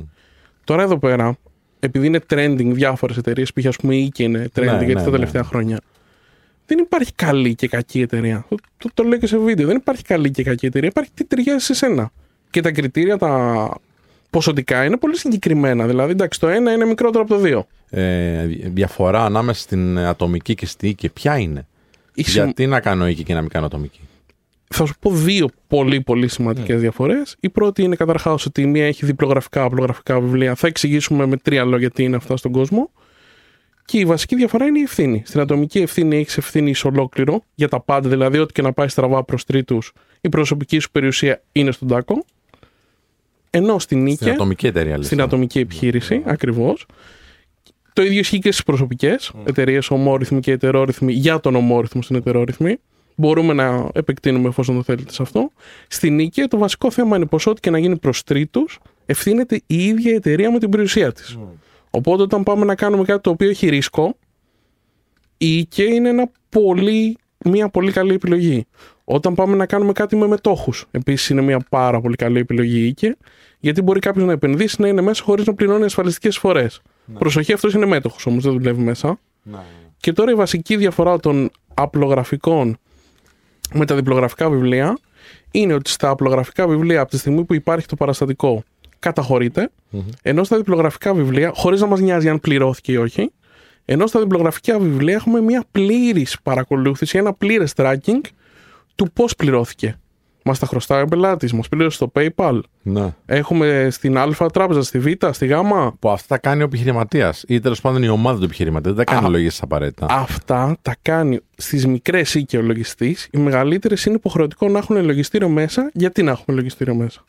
Τώρα εδώ πέρα, επειδή είναι trending διάφορες εταιρείες, π.χ. ας πούμε η Ike είναι trending Ναι, έτσι ναι, τα ναι. τελευταία χρόνια, δεν υπάρχει καλή και κακή εταιρεία. Το, το, το λέω και σε βίντεο. Δεν υπάρχει καλή και κακή εταιρεία. Υπάρχει τι ταιριάζει σε σένα. Και τα κριτήρια, τα ποσοτικά είναι πολύ συγκεκριμένα. Δηλαδή, εντάξει, το ένα είναι μικρότερο από το δύο. Ε, διαφορά ανάμεσα στην ατομική και στη οίκη, ποια είναι; Η συμ- Γιατί να κάνω οίκη και να μην κάνω ατομική; Θα σου πω δύο πολύ πολύ σημαντικές διαφορές. Η πρώτη είναι καταρχάς ότι η μία έχει διπλογραφικά, απλογραφικά βιβλία. Θα εξηγήσουμε με τρία λόγια τι είναι αυτά στον κόσμο. Και η βασική διαφορά είναι η ευθύνη. Στην ατομική ευθύνη έχεις ευθύνη εις ολόκληρο για τα πάντα, δηλαδή ό,τι και να πάει στραβά προς τρίτους, η προσωπική σου περιουσία είναι στον τάκο. Ενώ στην Στην νίκη, ατομική εταιρεία, λες. στην ατομική επιχείρηση, ακριβώς. Το ίδιο ισχύει και στις προσωπικές εταιρείες, ομόρυθμοι και ετερόρυθμοι, για τον ομόρυθμο στην ετερόρυθμη. Μπορούμε να επεκτείνουμε εφόσον το θέλετε σε αυτό. Στην νίκη, το βασικό θέμα είναι πω ό,τι και να γίνει προς τρίτους, ευθύνεται η ίδια η εταιρεία με την περιουσία της. Οπότε, όταν πάμε να κάνουμε κάτι το οποίο έχει ρίσκο, η ΙΚΕ είναι ένα πολύ, μια πολύ καλή επιλογή. Όταν πάμε να κάνουμε κάτι με μετόχους, επίσης είναι μια πάρα πολύ καλή επιλογή η ΙΚΕ, γιατί μπορεί κάποιος να επενδύσει να είναι μέσα χωρίς να πληρώνει ασφαλιστικές φορές. Προσοχή, αυτός είναι μέτοχος όμως, δεν δουλεύει μέσα. Ναι. Και τώρα η βασική διαφορά των απλογραφικών με τα διπλογραφικά βιβλία είναι ότι στα απλογραφικά βιβλία από τη στιγμή που υπάρχει το παραστατικό καταχωρείται, ενώ στα διπλογραφικά βιβλία, χωρίς να μας νοιάζει αν πληρώθηκε ή όχι, ενώ στα διπλογραφικά βιβλία έχουμε μια πλήρης παρακολούθηση, ένα πλήρες tracking του πώς πληρώθηκε. Μας τα χρωστάει ο πελάτης, μας πλήρωσε στο PayPal. Ναι. Έχουμε στην Α τράπεζα, στη Β, στη Γ. Που αυτά τα κάνει ο επιχειρηματίας ή τέλος πάντων η ομάδα του επιχειρηματίας. Δεν τα κάνει Α. ο λογιστή απαραίτητα. Αυτά τα κάνει στις μικρές ή και ο λογιστής. Οι μεγαλύτερες είναι υποχρεωτικό να έχουν λογιστήριο μέσα. Γιατί να έχουμε λογιστήριο μέσα,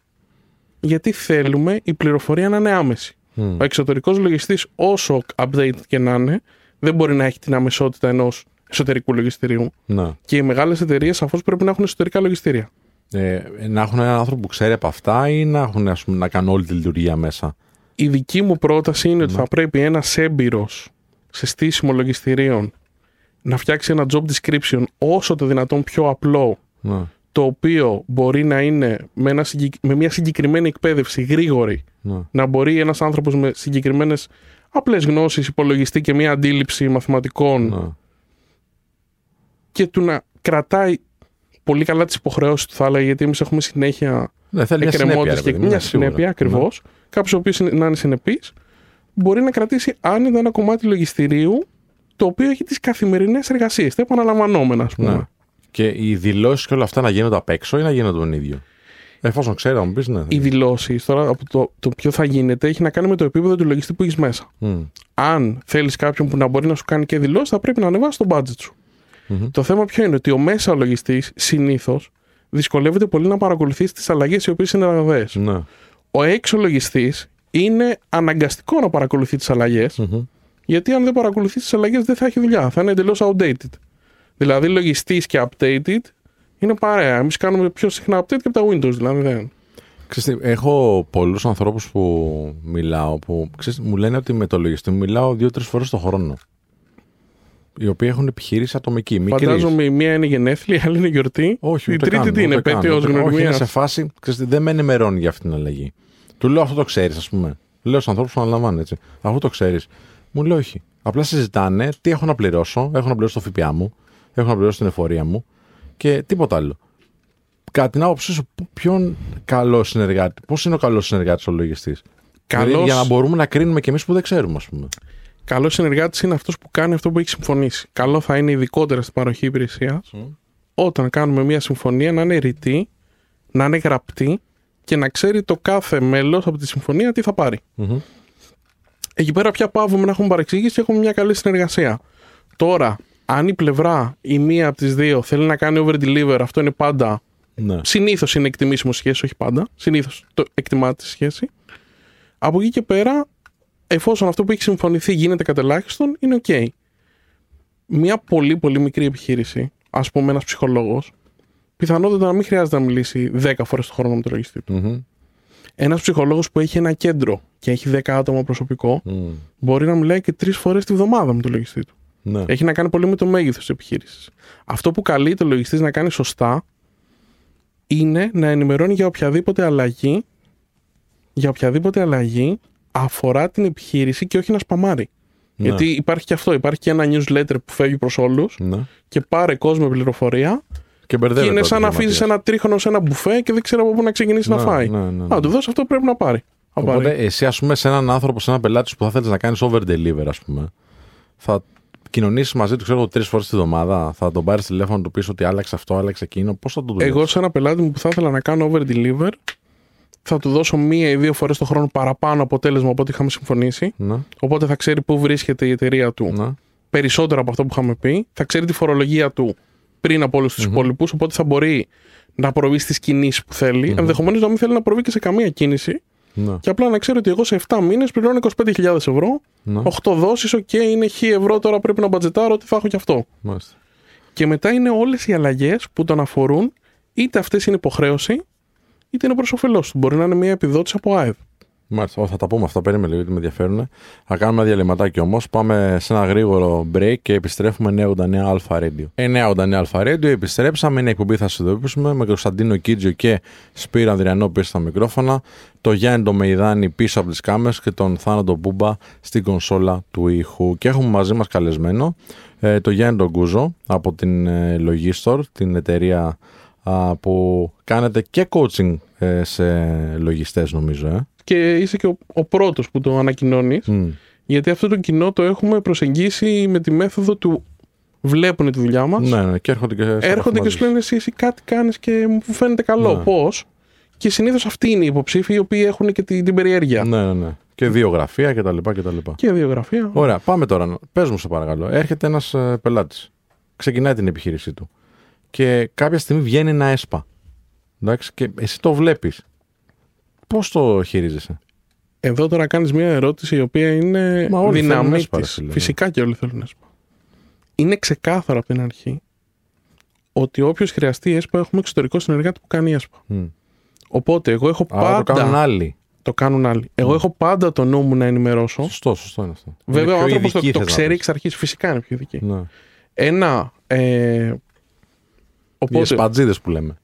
Γιατί θέλουμε η πληροφορία να είναι άμεση. Μμ. Ο εξωτερικός λογιστής, όσο update και να είναι, δεν μπορεί να έχει την αμεσότητα ενός εσωτερικού λογιστηρίου. Ναι. Και οι μεγάλες εταιρείες σαφώς πρέπει να έχουν εσωτερικά λογιστήρια. Ε, να έχουν έναν άνθρωπο που ξέρει από αυτά ή να, έχουν, ας πούμε, να κάνουν όλη τη λειτουργία μέσα; Η δική μου πρόταση είναι ότι θα πρέπει ένας έμπειρος σε στήσιμο λογιστηρίων να φτιάξει ένα job description όσο το δυνατόν πιο απλό Ναι. το οποίο μπορεί να είναι με, ένα, συγκεκ- με μια συγκεκριμένη εκπαίδευση γρήγορη, Ναι. να μπορεί ένας άνθρωπος με συγκεκριμένες απλές γνώσεις υπολογιστή και μια αντίληψη μαθηματικών Ναι. και του να κρατάει πολύ καλά τις υποχρεώσεις του θα έλεγα γιατί εμείς έχουμε συνέχεια Ναι, θέλει μια συνέπεια. εκκρεμότητες ρε και παιδί μου, μια ναι, σίγουρα. συνέπεια ακριβώς. Κάποιος ο οποίος είναι- να είναι συνεπής μπορεί να κρατήσει άνετα ένα κομμάτι λογιστηρίου το οποίο έχει τις καθημερινές εργασίες, τα επαναλαμβανόμενα, ας πούμε. Ναι. Και οι δηλώσεις και όλα αυτά να γίνονται απ' έξω ή να γίνονται τον ίδιο; Εφόσον ξέρω, να μου πεις, ναι. Οι δηλώσεις τώρα από το, το ποιο θα γίνεται έχει να κάνει με το επίπεδο του λογιστή που έχεις μέσα. Μμ. Αν θέλεις κάποιον που να μπορεί να σου κάνει και δηλώσεις, θα πρέπει να ανεβάσει το budget σου. Μμμ. Το θέμα ποιο είναι ότι ο μέσα λογιστής συνήθως δυσκολεύεται πολύ να παρακολουθήσει τις αλλαγές οι οποίες είναι ραγδαίες. Ναι. Ο έξω λογιστής είναι αναγκαστικό να παρακολουθεί τις αλλαγές, Μμμ. γιατί αν δεν παρακολουθεί τις αλλαγές δεν θα έχει δουλειά. Θα είναι εντελώς outdated. Δηλαδή, λογιστής και updated είναι παρέα. Εμείς κάνουμε πιο συχνά update και από τα Windows, δηλαδή δεν. Ξέρεις τι, έχω πολλούς ανθρώπους που μιλάω που ξέρεις, μου λένε ότι με το λογιστή μου μιλάω δύο-τρεις φορές το χρόνο. Οι οποίοι έχουν επιχείρηση ατομική. Μικρή. Φαντάζομαι η μία είναι γενέθλια, η άλλη είναι γιορτή. Όχι, η ούτε τρίτη καν, τι είναι, ούτε καν, επέτειο ούτε καν. Όχι, είναι γνωριμία. σε φάση, ξέρεις, τι, δεν με ενημερώνει για αυτήν την αλλαγή. Του λέω αυτό το ξέρεις, ας πούμε. Λέω στους ανθρώπους που αναλαμβάνουν έτσι. Αυτό το ξέρεις. Μου λέει όχι. Απλά συζητάνε τι έχω να πληρώσω. Έχω να πληρώσω το ΦΠΑ μου. Έχω να πληρώσω την εφορία μου. Και τίποτα άλλο. Κατά την άποψή σου, πο- ποιον καλό συνεργάτη, πώς είναι ο καλός συνεργάτης ο λογιστής; Καλός- Για να μπορούμε να κρίνουμε κι εμείς που δεν ξέρουμε, ας πούμε. Καλός συνεργάτης είναι αυτός που κάνει αυτό που έχει συμφωνήσει. Καλό θα είναι ειδικότερα στην παροχή υπηρεσίας όταν κάνουμε μια συμφωνία να είναι ρητή, να είναι γραπτή και να ξέρει το κάθε μέλος από τη συμφωνία τι θα πάρει. Μμμ. Εκεί πέρα πια πάβουμε να έχουμε παρεξήγηση και έχουμε μια καλή συνεργασία. Τώρα, αν η πλευρά, η μία από τις δύο, θέλει να κάνει over deliver, αυτό είναι πάντα. Ναι. Συνήθως είναι εκτιμήσιμο σχέση, όχι πάντα. Συνήθως το εκτιμάται τη σχέση. Από εκεί και πέρα, εφόσον αυτό που έχει συμφωνηθεί γίνεται κατ' ελάχιστον, είναι OK. Μια πολύ πολύ μικρή επιχείρηση, ας πούμε ένας ψυχολόγος, πιθανότατα να μην χρειάζεται να μιλήσει 10 φορές το χρόνο με τον λογιστή του. Μμμ. Ένας ψυχολόγος που έχει ένα κέντρο και έχει 10 άτομα προσωπικό, Μμ. μπορεί να μιλάει και τρεις φορές τη βδομάδα με τον λογιστή του. Ναι. Έχει να κάνει πολύ με το μέγεθος της επιχείρησης. Αυτό που καλεί το λογιστή να κάνει σωστά είναι να ενημερώνει για οποιαδήποτε αλλαγή για οποιαδήποτε αλλαγή αφορά την επιχείρηση και όχι να σπαμάρει. Ναι. Γιατί υπάρχει και αυτό. Υπάρχει και ένα newsletter που φεύγει προς όλους Ναι. και πάρε κόσμο πληροφορία Και και μπερδεύεται. είναι ο σαν να αφήσεις επιχειρηματίας. ένα τρίχρονο σε ένα μπουφέ και δεν ξέρει από πού να ξεκινήσει να Ναι, φάει. ναι, ναι, ναι. Α, του δώσει αυτό πρέπει να πάρει. Θα πάρει. Οπότε εσύ, ας πούμε, σε έναν άνθρωπο, σε έναν πελάτης σου που θα θέλεις να κάνεις over deliver, ας πούμε, θα κοινωνήσεις μαζί του, ξέρω εγώ, τρεις φορές τη εβδομάδα, θα τον πάρεις τηλέφωνο, του πεις ότι άλλαξε αυτό, άλλαξε εκείνο. Πώς θα το δουλεύει. Εγώ σε ένα πελάτη μου που θα ήθελα να κάνω over deliver θα του δώσω μία ή δύο φορές το χρόνο παραπάνω αποτέλεσμα από ό,τι είχαμε συμφωνήσει. Ναι, Οπότε θα ξέρει πού βρίσκεται η εταιρεία του ναι. περισσότερο από αυτό που είχαμε πει. Θα ξέρει τη φορολογία του πριν από όλους τους υπόλοιπους. Οπότε θα μπορεί να προβεί στις κινήσεις που θέλει. Μμμ. Ενδεχομένως να μην θέλει να προβεί και σε καμία κίνηση. ναι, Και απλά να ξέρει ότι εγώ σε 7 μήνες πληρώνω 25.000 ευρώ. ναι. 8 δόσεις, οκ, είναι χ ευρώ. Τώρα πρέπει να μπατζετάρω ότι θα έχω κι αυτό. Μάλιστα. Και μετά είναι όλες οι αλλαγές που τον αφορούν, είτε αυτές είναι υποχρέωση, είτε είναι προς όφελός του. Μπορεί να είναι μια επιδότηση από ΟΑΕΔ. Μάλιστα. Ω, θα τα πούμε αυτά. Περίμενε λίγο, γιατί με ενδιαφέρουν. Θα κάνουμε ένα διαλειμματάκι όμως. Πάμε σε ένα γρήγορο break και επιστρέφουμε 989 Αλφα Radio. 989 Αλφα Radio. Επιστρέψαμε. Είναι η εκπομπή θα σας ειδοποιήσουμε με Κωνσταντίνο Κίτζιο και Σπύρο Ανδριανό πίσω στα μικρόφωνα. Το Γιάννη το Μεϊδάνη πίσω από τις κάμερες και τον Θάνατο Μπούμπα στην κονσόλα του ήχου. Και έχουμε μαζί μας καλεσμένο ε, το Γιάννη τον Κούζο από την ε, Logistor, την εταιρεία α, που κάνετε και coaching ε, σε λογιστές νομίζω. Ε. Και είσαι και ο, ο πρώτος που το ανακοινώνεις. Μμ. Γιατί αυτό το κοινό το έχουμε προσεγγίσει με τη μέθοδο του βλέπουν τη δουλειά μας. Ναι, ναι, και έρχονται και σε επαφή έρχονται και μαζί σου λένε εσύ, εσύ κάτι κάνεις και μου φαίνεται καλό. Ναι. Πώς; Και συνήθως αυτοί είναι οι υποψήφοι οι οποίοι έχουν και την, την περιέργεια. Ναι, ναι, ναι. Και δύο γραφεία και τα λοιπά και τα λοιπά. Και βιογραφία. Ωραία, πάμε τώρα. Πες μου σε παρακαλώ. Έρχεται ένας ε, πελάτης. Ξεκινάει την επιχείρησή του. Και κάποια στιγμή βγαίνει ένα έσπα. Εντάξει, και εσύ το βλέπεις. Πώς το χειρίζεσαι; Εδώ τώρα κάνεις μια ερώτηση η οποία είναι Μα όλοι θέλουν δυναμή έσπα, ρε της. φίλε, ναι. Φυσικά και όλοι θέλουν έσπα. Είναι ξεκάθαρο από την αρχή ότι όποιος χρειαστεί έσπα έχουμε εξωτερικό συνεργάτη που κάνει έσπα. Μμ. Οπότε εγώ έχω Άρα πάντα. το κάνουν άλλοι. Το κάνουν άλλοι. Εγώ έχω πάντα το νου μου να ενημερώσω. Σωστό, σωστό είναι αυτό. Βέβαια, ο Είναι πιο άνθρωπος το, ειδικοί, το θες να ξέρει πεις. εξ αρχής. Φυσικά είναι πιο ειδική. Ναι. Ένα. Ε, Οι οπότε, εσπατζίδες που λέμε.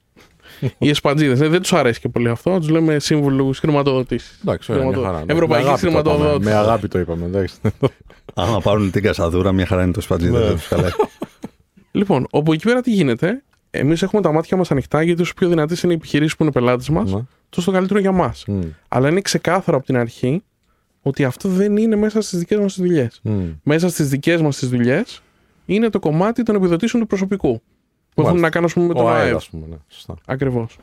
οι εσπαντζίδες. δεν τους αρέσει και πολύ αυτό. Τους λέμε σύμβουλους χρηματοδοτήσει. Εντάξει, ωραία, μια Χρηματο- χαρά. Με Ευρωπαϊκή αγάπη το είπαμε. χρηματοδότηση. Με αγάπη το είπαμε. εντάξει. Άμα πάρουν την κασαδούρα, μια χαρά είναι το σπατζίδι. Ναι. δεν τους χαλάει. Λοιπόν, όπου εκεί πέρα τι γίνεται, εμείς έχουμε τα μάτια μας ανοιχτά γιατί όσο πιο δυνατές είναι οι επιχειρήσεις που είναι πελάτες μας, Ναι. τόσο το καλύτερο για μας. Μμ. Αλλά είναι ξεκάθαρο από την αρχή ότι αυτό δεν είναι μέσα στις δικές μας δουλειές. Μμ. Μέσα στις δικές μας τις δουλειές είναι το κομμάτι των επιδοτήσεων του προσωπικού. Που έχουν Μάλιστα. να κάνουν ας πούμε, με τον Ο ΑΕΔ, ΑΕΔ. ας πούμε. Ναι. Σωστά. Ακριβώς.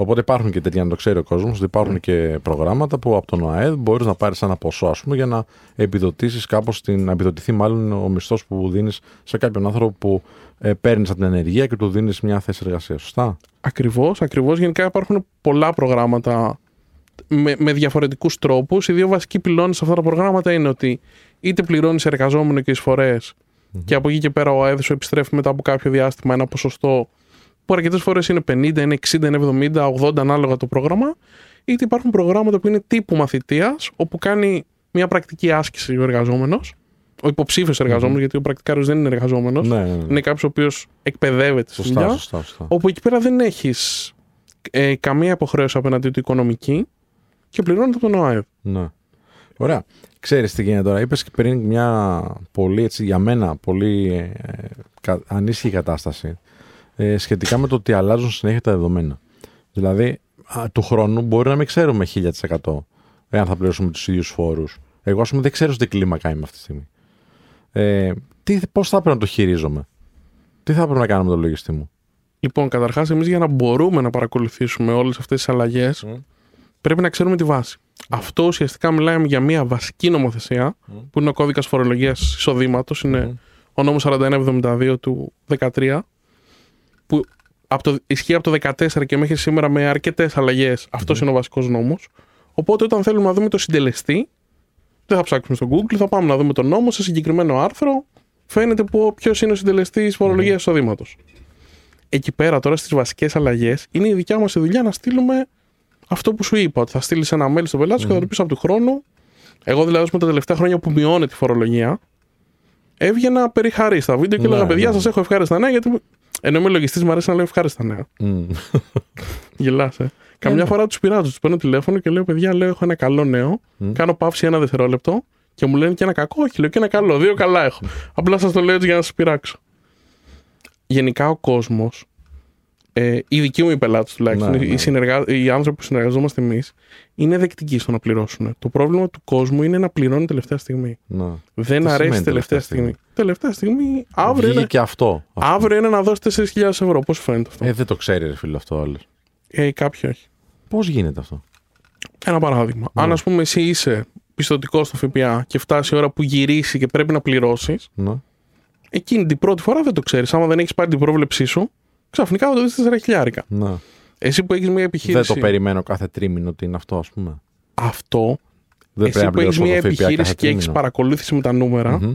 Οπότε υπάρχουν και τέτοια, να το ξέρει ο κόσμος, ότι υπάρχουν και προγράμματα που από τον ΟΑΕΔ μπορείς να πάρεις ένα ποσό, ας πούμε, για να επιδοτήσεις κάπως, να επιδοτηθεί μάλλον ο μισθός που δίνεις σε κάποιον άνθρωπο που ε, παίρνεις από την ενεργεία και του δίνεις μια θέση εργασίας. Σωστά; Ακριβώς, ακριβώς. Γενικά υπάρχουν πολλά προγράμματα με, με διαφορετικούς τρόπους. Οι δύο βασικοί πυλώνες σε αυτά τα προγράμματα είναι ότι είτε πληρώνεις εργαζόμενο και εισφορές και από εκεί και πέρα ο ΑΕΔ σου επιστρέφει μετά από κάποιο διάστημα ένα ποσοστό που αρκετές φορές είναι 50, είναι 60, είναι 70, 80 ανάλογα το πρόγραμμα. Είτε υπάρχουν προγράμματα που είναι τύπου μαθητείας, όπου κάνει μια πρακτική άσκηση ο εργαζόμενος, ο υποψήφιος εργαζόμενος, γιατί ο πρακτικάριος δεν είναι εργαζόμενος. Ναι, ναι, ναι. Είναι κάποιος ο οποίος εκπαιδεύεται στη Σωστά, δουλειά. σωστά, σωστά. Όπου εκεί πέρα δεν έχεις ε, καμία υποχρέωση απέναντί του οικονομική και πληρώνεται από τον ΟΑΕΔ. Ναι. Ωραία. Ξέρεις τι γίνεται τώρα. Είπες και πριν μια πολύ, έτσι, για μένα, πολύ ε, κα- ανήσυχη κατάσταση ε, σχετικά με το ότι αλλάζουν συνέχεια τα δεδομένα. Δηλαδή, α, του χρόνου μπορεί να μην ξέρουμε 1000% εάν θα πληρώσουμε τους ίδιους φόρους. Εγώ, ας πούμε, δεν ξέρω σε τι κλίμακα είμαι αυτή τη στιγμή. Ε, τι, πώς θα έπρεπε να το χειρίζομαι; Τι θα έπρεπε να κάνω με το λογιστή μου; Λοιπόν, καταρχάς, εμείς για να μπορούμε να παρακολουθήσουμε όλες αυτές τις αλλαγές, Μμ. πρέπει να ξέρουμε τη βάση. Αυτό ουσιαστικά μιλάμε για μια βασική νομοθεσία, που είναι ο κώδικας φορολογίας εισοδήματος, είναι Μμ. ο νόμος 4172 του 13, που από το, ισχύει από το 14 και μέχρι σήμερα με αρκετές αλλαγές. Αυτός είναι ο βασικός νόμος. Οπότε, όταν θέλουμε να δούμε το συντελεστή, δεν θα ψάξουμε στο Google, θα πάμε να δούμε τον νόμο σε συγκεκριμένο άρθρο. Φαίνεται ποιος είναι ο συντελεστής φορολογίας εισοδήματος. Εκεί πέρα τώρα στις βασικές αλλαγές είναι η δικιά μας δουλειά να στείλουμε αυτό που σου είπα, ότι θα στείλεις ένα mail στον πελάτη σου και θα του πεις από του χρόνου. Εγώ δηλαδή, ας πούμε, τα τελευταία χρόνια που μειώνεται η φορολογία, έβγαινα περιχαρή στα βίντεο και Ναι, έλεγα: Παιδιά, ναι. σας έχω ευχάριστα νέα, γιατί. Ενώ είμαι λογιστής, μου αρέσει να λέω ευχάριστα νέα. Μμ. Γελάς, ε. Καμιά φορά τους πειράζω, τους παίρνω τηλέφωνο και λέω: Παιδιά, λέω: Έχω ένα καλό νέο. Μμ. Κάνω παύση ένα δευτερόλεπτο και μου λένε και ένα κακό. Όχι, λέω και ένα καλό. Δύο καλά έχω. Απλά σας το λέω έτσι για να σας πειράξω. Γενικά ο κόσμος, ε, οι δικοί μου οι πελάτες τουλάχιστον, Ναι, οι, ναι. συνεργα... οι άνθρωποι που συνεργαζόμαστε εμείς, είναι δεκτικοί στο να πληρώσουν. Το πρόβλημα του κόσμου είναι να πληρώνει τελευταία στιγμή. Να. Δεν Τι αρέσει σημαίνει τελευταία στιγμή. Τελευταία στιγμή, αύριο Βγήκε είναι, και αυτό. αύριο είναι να δώσει 4.000 ευρώ. Πώς φαίνεται αυτό; Ε, δεν το ξέρει, ρε φίλο, αυτό άλλο. Ε, κάποιοι όχι. Πώς γίνεται αυτό; Ένα παράδειγμα. Αν, ας πούμε, εσύ είσαι πιστοτικός στο ΦΠΑ και φτάσει η ώρα που γυρίσει και πρέπει να πληρώσεις, Ναι. εκείνη την πρώτη φορά δεν το ξέρεις. Άμα δεν έχεις πάρει την πρόβλεψή σου, ξαφνικά θα το δεις 4 χιλιάρικα. Ναι. Εσύ που έχεις μια Δεν επιχείρηση. το περιμένω κάθε τρίμηνο ότι είναι αυτό, ας πούμε. Αυτό. Δεν εσύ πρέπει που να έχεις πληρώσω μια το ΦΠΑ επιχείρηση κάθε και έχεις τρίμηνο. παρακολούθηση με τα νούμερα, Μμμ.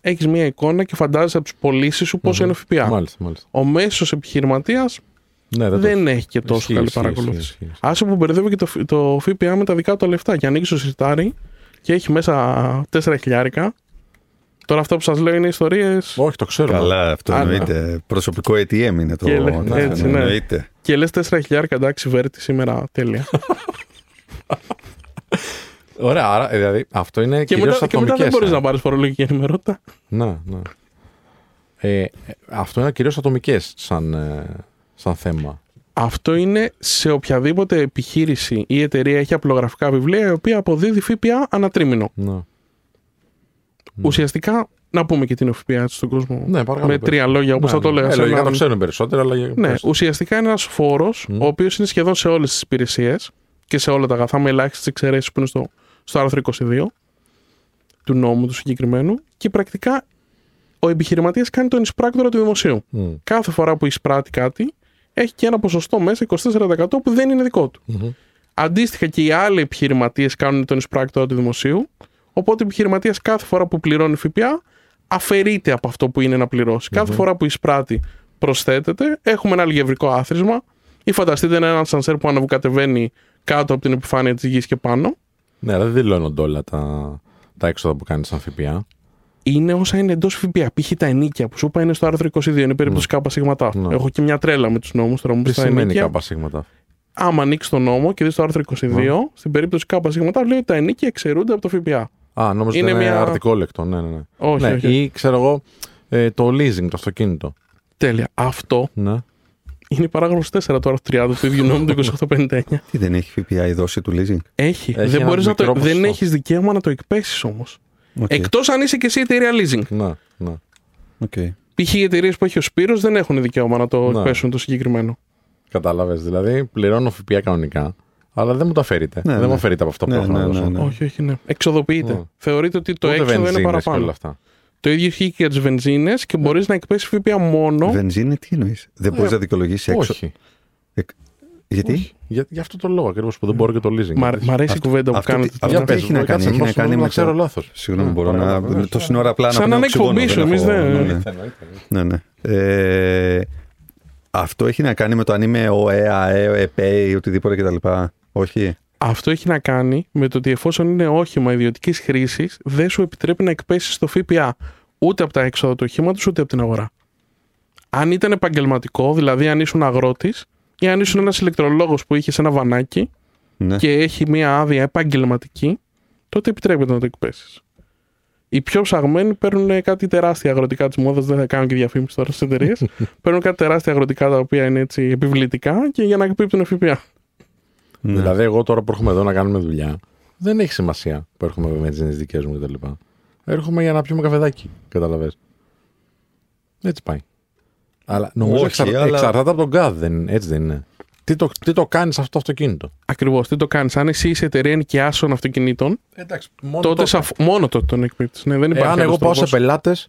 έχεις μια εικόνα και φαντάζεσαι από τις πωλήσεις σου πόσο είναι ο ΦΠΑ. Μάλιστα, μάλιστα. Ο μέσος επιχειρηματίας Ναι, δεν, δεν το... έχει και τόσο Ισχύει, καλή ισχύει, παρακολούθηση. ισχύει, ισχύει. Άσε που μπερδεύει και το, φ- το ΦΠΑ με τα δικά του λεφτά. Και ανοίξεις το σιρτάρι και έχει μέσα 4 χιλιάρικα. Τώρα αυτά που σας λέω είναι ιστορίες. Όχι, το ξέρω. Καλά, αυτό Α, εννοείται. Προσωπικό ATM είναι το. Και λέ- το- έτσι, ναι. εννοείται. Και λες 4 χιλιάρικα εντάξει, βέρτη σήμερα τέλεια. Ωραία, άρα δηλαδή αυτό είναι και κυρίως μετά, και μετά δεν ατομικές, μπορείς ε. να πάρεις φορολογική ενημερότητα. Ναι, ναι. Ε, ε, αυτό είναι κυρίως ατομικές σαν, ε, σαν θέμα. Αυτό είναι σε οποιαδήποτε επιχείρηση ή εταιρεία έχει απλογραφικά βιβλία η οποία αποδίδει ΦΠΑ ανατρίμηνο. Ναι. Ουσιαστικά, να πούμε και την ο ΦΠΑ έτσι στον κόσμο. Ναι, παρακαλώ, με πες. τρία λόγια, όπως Ναι, θα το ναι. λέγα. Ε, σε λογικά έναν- το ξέρουν περισσότερο, αλλά για- Ναι, πες. ουσιαστικά είναι ένας φόρος, ο οποίος είναι σχεδόν σε όλες τις υπηρεσίες και σε όλα τα αγαθά, με ελάχιστες εξαιρέσεις που είναι στο, στο άρθρο 22 του νόμου του συγκεκριμένου. Και πρακτικά ο επιχειρηματίας κάνει τον εισπράκτορα του δημοσίου. Μμ, Κάθε φορά που εισπράττει κάτι, έχει και ένα ποσοστό μέσα 24% που δεν είναι δικό του. μμμ. Αντίστοιχα και οι άλλοι επιχειρηματίες κάνουν τον εισπράκτορα του δημοσίου. Οπότε ο επιχειρηματίας κάθε φορά που πληρώνει ΦΠΑ αφαιρείται από αυτό που είναι να πληρωσει Κάθε φορά που εισπράττει προσθέτεται. Έχουμε ένα αλγευρικό άθροισμα. Ή φανταστείτε ένα ασανσέρ που ανεβοκατεβαίνει κάτω από την επιφάνεια της γης και πάνω. Ναι, αλλά δεν δηλώνονται όλα τα, τα έξοδα που κάνεις σαν ΦΠΑ. Είναι όσα είναι εντός ΦΠΑ. Π.χ. τα ενίκια που σου είπα είναι στο άρθρο 22. Είναι περίπτωση κάπα σίγματα. Ναι. Έχω και μια τρέλα με τους νόμους τώρα μου Τι πεις τα σημαίνει ενίκια. κάπα σίγματα. Άμα ανοίξει τον νόμο και δεις το άρθρο 22, στην περίπτωση κάπα σίγματα λέει ότι τα ενίκια εξαιρούνται από το ΦΠΑ. Α, νόμιζα Είναι ότι είναι μια- αρκτικόλεξο. Ναι, ναι, ναι. Όχι, ναι όχι. Ή ξέρω εγώ, ε, το leasing, το αυτοκίνητο. Τέλεια. Αυτό Ναι. Είναι η παράγραφος 4 του άρθρου 30 του ίδιου νόμου του 2859. Τι δεν έχει ΦΠΑ η δόση του leasing; Έχει. Έχει δεν ένα μπορείς να το, μικρό δεν ποσοστό. έχεις δικαίωμα να το εκπέσεις όμως. Οκ, Εκτός αν είσαι και εσύ εταιρεία leasing. Ναι, ναι. οκ. Π.χ. οι εταιρείες που έχει ο Σπύρος δεν έχουν δικαίωμα να το Ναι. εκπέσουν το συγκεκριμένο. Κατάλαβες. Δηλαδή, πληρώνω ΦΠΑ κανονικά, αλλά δεν μου το αφαιρείτε. Ναι, δεν ναι. μου αφαιρείτε από αυτό που Ναι, έχω να ναι, δώσω. ναι, ναι. Όχι, όχι, ναι. Εξοδοποιείται. Ναι. Θεωρείται ότι το Ούτε έξοδο είναι βενζίνες και όλα παραπάνω. αυτά. Το ίδιο ισχύει και για τις βενζίνες και μπορείς να εκπέσεις ΦΠΑ μόνο. Βενζίνη, τι εννοείς; Δεν μπορείς Ε, να δικαιολογήσεις έξω. Όχι. Γιατί; Όχι. Για, για αυτό το λόγο ακριβώς που δεν μπορώ και το leasing. Μ' αρ- μ' αρέσει η Αυτό- κουβέντα που αυτό κάνετε. τι- τώρα. αυτό Για τι πες, έχει να μου, κάνει, κάτσε, έχει να μήπως κάνει να με ξέρω το- λάθος. Συγγνώμη, Ναι, μπορώ να. παρακαλώ. Το σύνορα απλά να Σαν πνέω να οξυγόνο, εκπομπής σου, δεν εμείς έχω- δεν- ναι, ναι. Ναι, ναι. Ε, αυτό έχει να κάνει με το αν είμαι ΟΕ, ΑΕ, ΕΠΕ ή οτιδήποτε κτλ. Όχι. Αυτό έχει να κάνει με το ότι εφόσον είναι όχημα ιδιωτικής χρήσης, δεν σου επιτρέπει να εκπέσεις το ΦΠΑ ούτε από τα έξοδα του οχήματος ούτε από την αγορά. Αν ήταν επαγγελματικό, δηλαδή αν ήσουν αγρότης ή αν ήσουν ένας ηλεκτρολόγος που είχες ένα βανάκι Ναι. και έχει μία άδεια επαγγελματική, τότε επιτρέπεται να το εκπέσεις. Οι πιο ψαγμένοι παίρνουν κάτι τεράστια αγροτικά της μόδας, δεν θα κάνω και διαφήμιση τώρα στις εταιρείες. παίρνουν κάτι τεράστια αγροτικά τα οποία είναι έτσι επιβλητικά και για να εκπίπτουν ΦΠΑ. Ναι. Δηλαδή, εγώ τώρα που έρχομαι εδώ να κάνουμε δουλειά, δεν έχει σημασία που έρχομαι με τις δικές μου κτλ. Έρχομαι για να πιούμε καφεδάκι. Καταλαβέ. Έτσι πάει. Αλλά νομίζω Όχι, εξαρ... αλλά- εξαρτάται από τον ΚΑΔ, δεν... έτσι δεν είναι. Τι το, τι το κάνεις αυτό το αυτοκίνητο; Ακριβώς. Τι το κάνεις. Αν εσύ είσαι εταιρεία νοικιάσεων αυτοκινήτων, Εντάξει, μόνο τότε σαφ- μόνο τότε τον εκπίπτεις. Ναι, δεν υπάρχει Εάν άλλος εγώ πάω σε τρόπος. πελάτες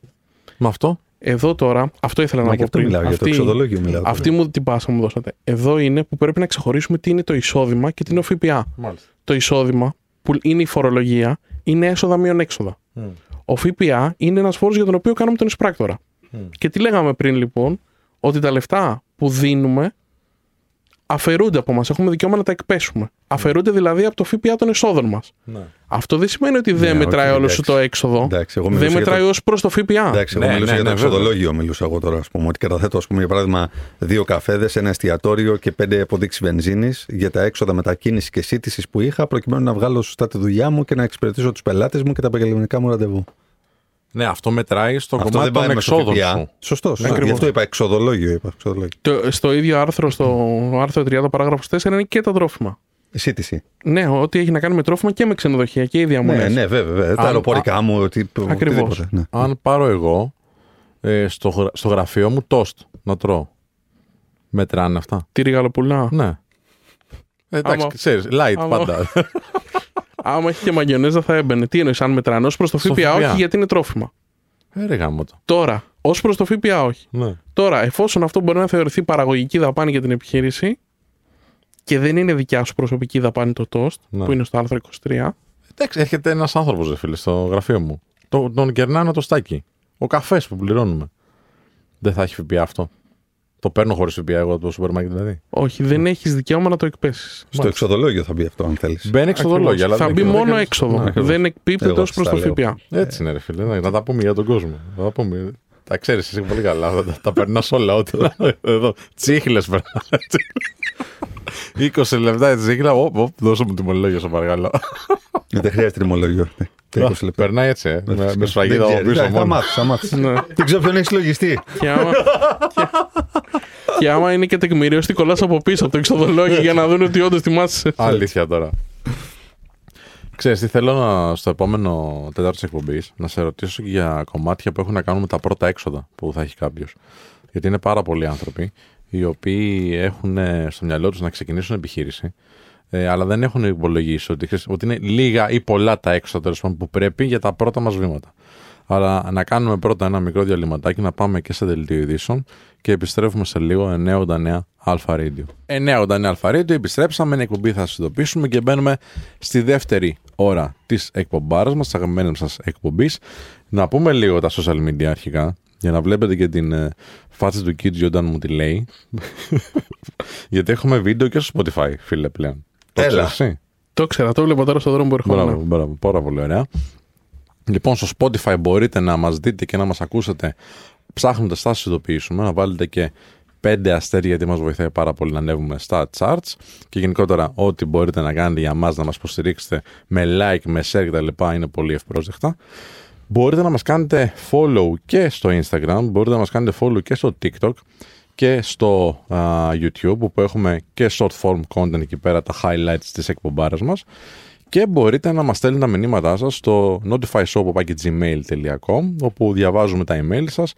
με αυτό. Εδώ τώρα, αυτό ήθελα Μα να και πω αυτό πριν. μιλάω για το Αυτή- εξοδολόγιο. Μιλάω. Αυτή μου την πάσα μου δώσατε. Εδώ είναι που πρέπει να ξεχωρίσουμε τι είναι το εισόδημα και τι είναι ο ΦΠΑ. Μάλιστα. Το εισόδημα, που είναι η φορολογία, είναι έσοδα μείον έξοδα. Ο ΦΠΑ είναι ένας φόρος για τον οποίο κάνουμε τον εισπράκτορα. Και τι λέγαμε πριν λοιπόν, ότι τα λεφτά που δίνουμε αφαιρούνται από μας. Έχουμε δικαίωμα να τα εκπέσουμε. Αφαιρούνται δηλαδή από το ΦΠΑ των εσόδων μας. Ναι. Αυτό δεν σημαίνει ότι δεν Ναι, μετράει οκ, όλο σου εντάξει. το έξοδο. Εντάξει, εγώ δεν μιλούσα για μετράει το- ως προς το ΦΠΑ. Εντάξει, εγώ Ναι, μιλούσα ναι, για το ναι, βέβαια. εξοδολόγιο. Μιλούσα εγώ τώρα, ας πούμε, ότι καταθέτω, ας πούμε, για παράδειγμα, δύο καφέδες, ένα εστιατόριο και πέντε αποδείξεις βενζίνης για τα έξοδα μετακίνησης και σίτισης που είχα, προκειμένου να βγάλω σωστά τη δουλειά μου και να εξυπηρετήσω τους πελάτες μου και τα επαγγελματικά μου ραντεβού. Ναι, αυτό μετράει στο Αυτό κομμάτι δεν πάει των με στο εξόδων ΦΠΑ. σου. Σωστός. Ακριβώς. Γι' αυτό είπα εξοδολόγιο. Είπα, εξοδολόγιο. Το, στο ίδιο άρθρο, στο άρθρο 30 παράγραφος 4 είναι και τα τρόφιμα. Σύντηση. Ναι, ό,τι έχει να κάνει με τρόφιμα και με ξενοδοχεία και οι Ναι, διαμονές. ναι, βέβαια. βέβαια. Τα Αν- αεροπορικά μου, οτι, Ακριβώς. οτιδήποτε. Ναι. Αν πάρω εγώ ε, στο, γρα- στο γραφείο μου τόστ να τρώω. Μετράνε αυτά. Τη ριγαλοπουλά. Ναι. Ε, εντάξει, Άμα- ξέρεις, light άμα- πάντα. Άμα έχει και μαγιονέζα θα έμπαινε. Τι εννοείς, αν μετράνε ω προς το Στο ΦΠΑ, ΦΠΑ. όχι γιατί είναι τρόφιμα. ε, ρε γάμο το. Τώρα, ως προς το ΦΠΑ, όχι. Ναι. Τώρα, εφόσον αυτό μπορεί να θεωρηθεί παραγωγική δαπάνη για την επιχείρηση και δεν είναι δικιά σου προσωπική δαπάνη το τόστ, Ναι. που είναι στο άρθρο 23, Εντάξει, έρχεται ένας άνθρωπος, ρε φίλε, στο γραφείο μου. Το, τον κερνάει ένα τοστάκι. Ο καφές που πληρώνουμε. Δεν θα έχει ΦΠΑ αυτό. Το παίρνω χωρίς ΦΠΑ εγώ από το σούπερ μάρκετ δηλαδή. όχι, δεν έχεις δικαίωμα να το εκπέσεις. Στο εξοδολόγιο θα μπει αυτό, αν θέλεις. Μπαίνει εξοδολόγια. αλλά Θα δεν μπει ξέρω, μόνο δεν- έξοδο. Ναι, ακριβώς. δεν εκπίπτεται Εγώ ω προς στα το λέω. ΦΠΑ. Έτσι είναι, ρε φίλε. Να, να τα πούμε για τον κόσμο. Να τα πούμε. Τα ξέρεις εσύ πολύ καλά. Τα, τα, τα περνάς όλα. Ό,τι, εδώ. Τσίχλες περνά. 20 λεπτά η τσίχλα. Οπ, οπ, δώσε μου τιμολόγια, σε παρακαλώ. Δεν χρειάζεται τιμολόγιο. Ναι, τα 20 λεπτά. Περνάει έτσι, ε, με, με σφραγίδα Δεν από ξέρεις. πίσω Εντάξει, Θα μόνο. μάθεις, θα μάθεις. Ναι. Δεν ξέρω ποιον έχεις λογιστεί. Και άμα, και, και άμα είναι και τεκμηρίωση, τι κολλάς από πίσω από το εξοδολόγιο για να δουν ότι όντως θυμάσαι. Αλήθεια τώρα. Ξέρεις τι θέλω να, στο επόμενο τέταρτο της εκπομπής να σε ρωτήσω και για κομμάτια που έχουν να κάνουν με τα πρώτα έξοδα που θα έχει κάποιος. Γιατί είναι πάρα πολλοί άνθρωποι οι οποίοι έχουν ε, στο μυαλό τους να ξεκινήσουν επιχείρηση ε, αλλά δεν έχουν υπολογίσει ότι, χρειάζεται- ότι είναι λίγα ή πολλά τα έξοδα τέλος πάντων, που πρέπει για τα πρώτα μας βήματα. Αλλά να κάνουμε πρώτα ένα μικρό διαλυματάκι, να πάμε και σε δελτίο ειδήσεων και επιστρέφουμε σε λίγο 989 Αλφα Radio. 989 Αλφα Radio, επιστρέψαμε, είναι εκπομπή θα σας ειδοποιήσουμε και μπαίνουμε στη δεύτερη ώρα της εκπομπάρας μας, της αγαπημένης σας εκπομπής. Να πούμε λίγο τα social media αρχικά, για να βλέπετε και την ε, φάτσα του Kid όταν μου τη λέει. Γιατί έχουμε βίντεο και στο Spotify, φίλε πλέον. Το Έλα. ξέρεις εσύ; Το ξέρα, το βλέπω τώρα στον δρόμο που ερχόμουν. Μπράβο, μπράβο, πάρα πολύ ωραία. Λοιπόν, στο Spotify μπορείτε να μας δείτε και να μας ακούσετε ψάχνοντας θα σας ειδοποιήσουμε, να βάλετε και πέντε αστέρια γιατί μας βοηθάει πάρα πολύ να ανέβουμε στα charts και γενικότερα ό,τι μπορείτε να κάνετε για μας να μας υποστηρίξετε με like, με share κτλ. είναι πολύ ευπρόσδεκτα. Μπορείτε να μας κάνετε follow και στο Instagram, μπορείτε να μας κάνετε follow και στο TikTok και στο α, YouTube που έχουμε και short form content εκεί πέρα τα highlights της εκπομπάρας μας. Και μπορείτε να μας στέλνετε τα μηνύματά σας στο notifyshop.gmail.com όπου διαβάζουμε τα email σας.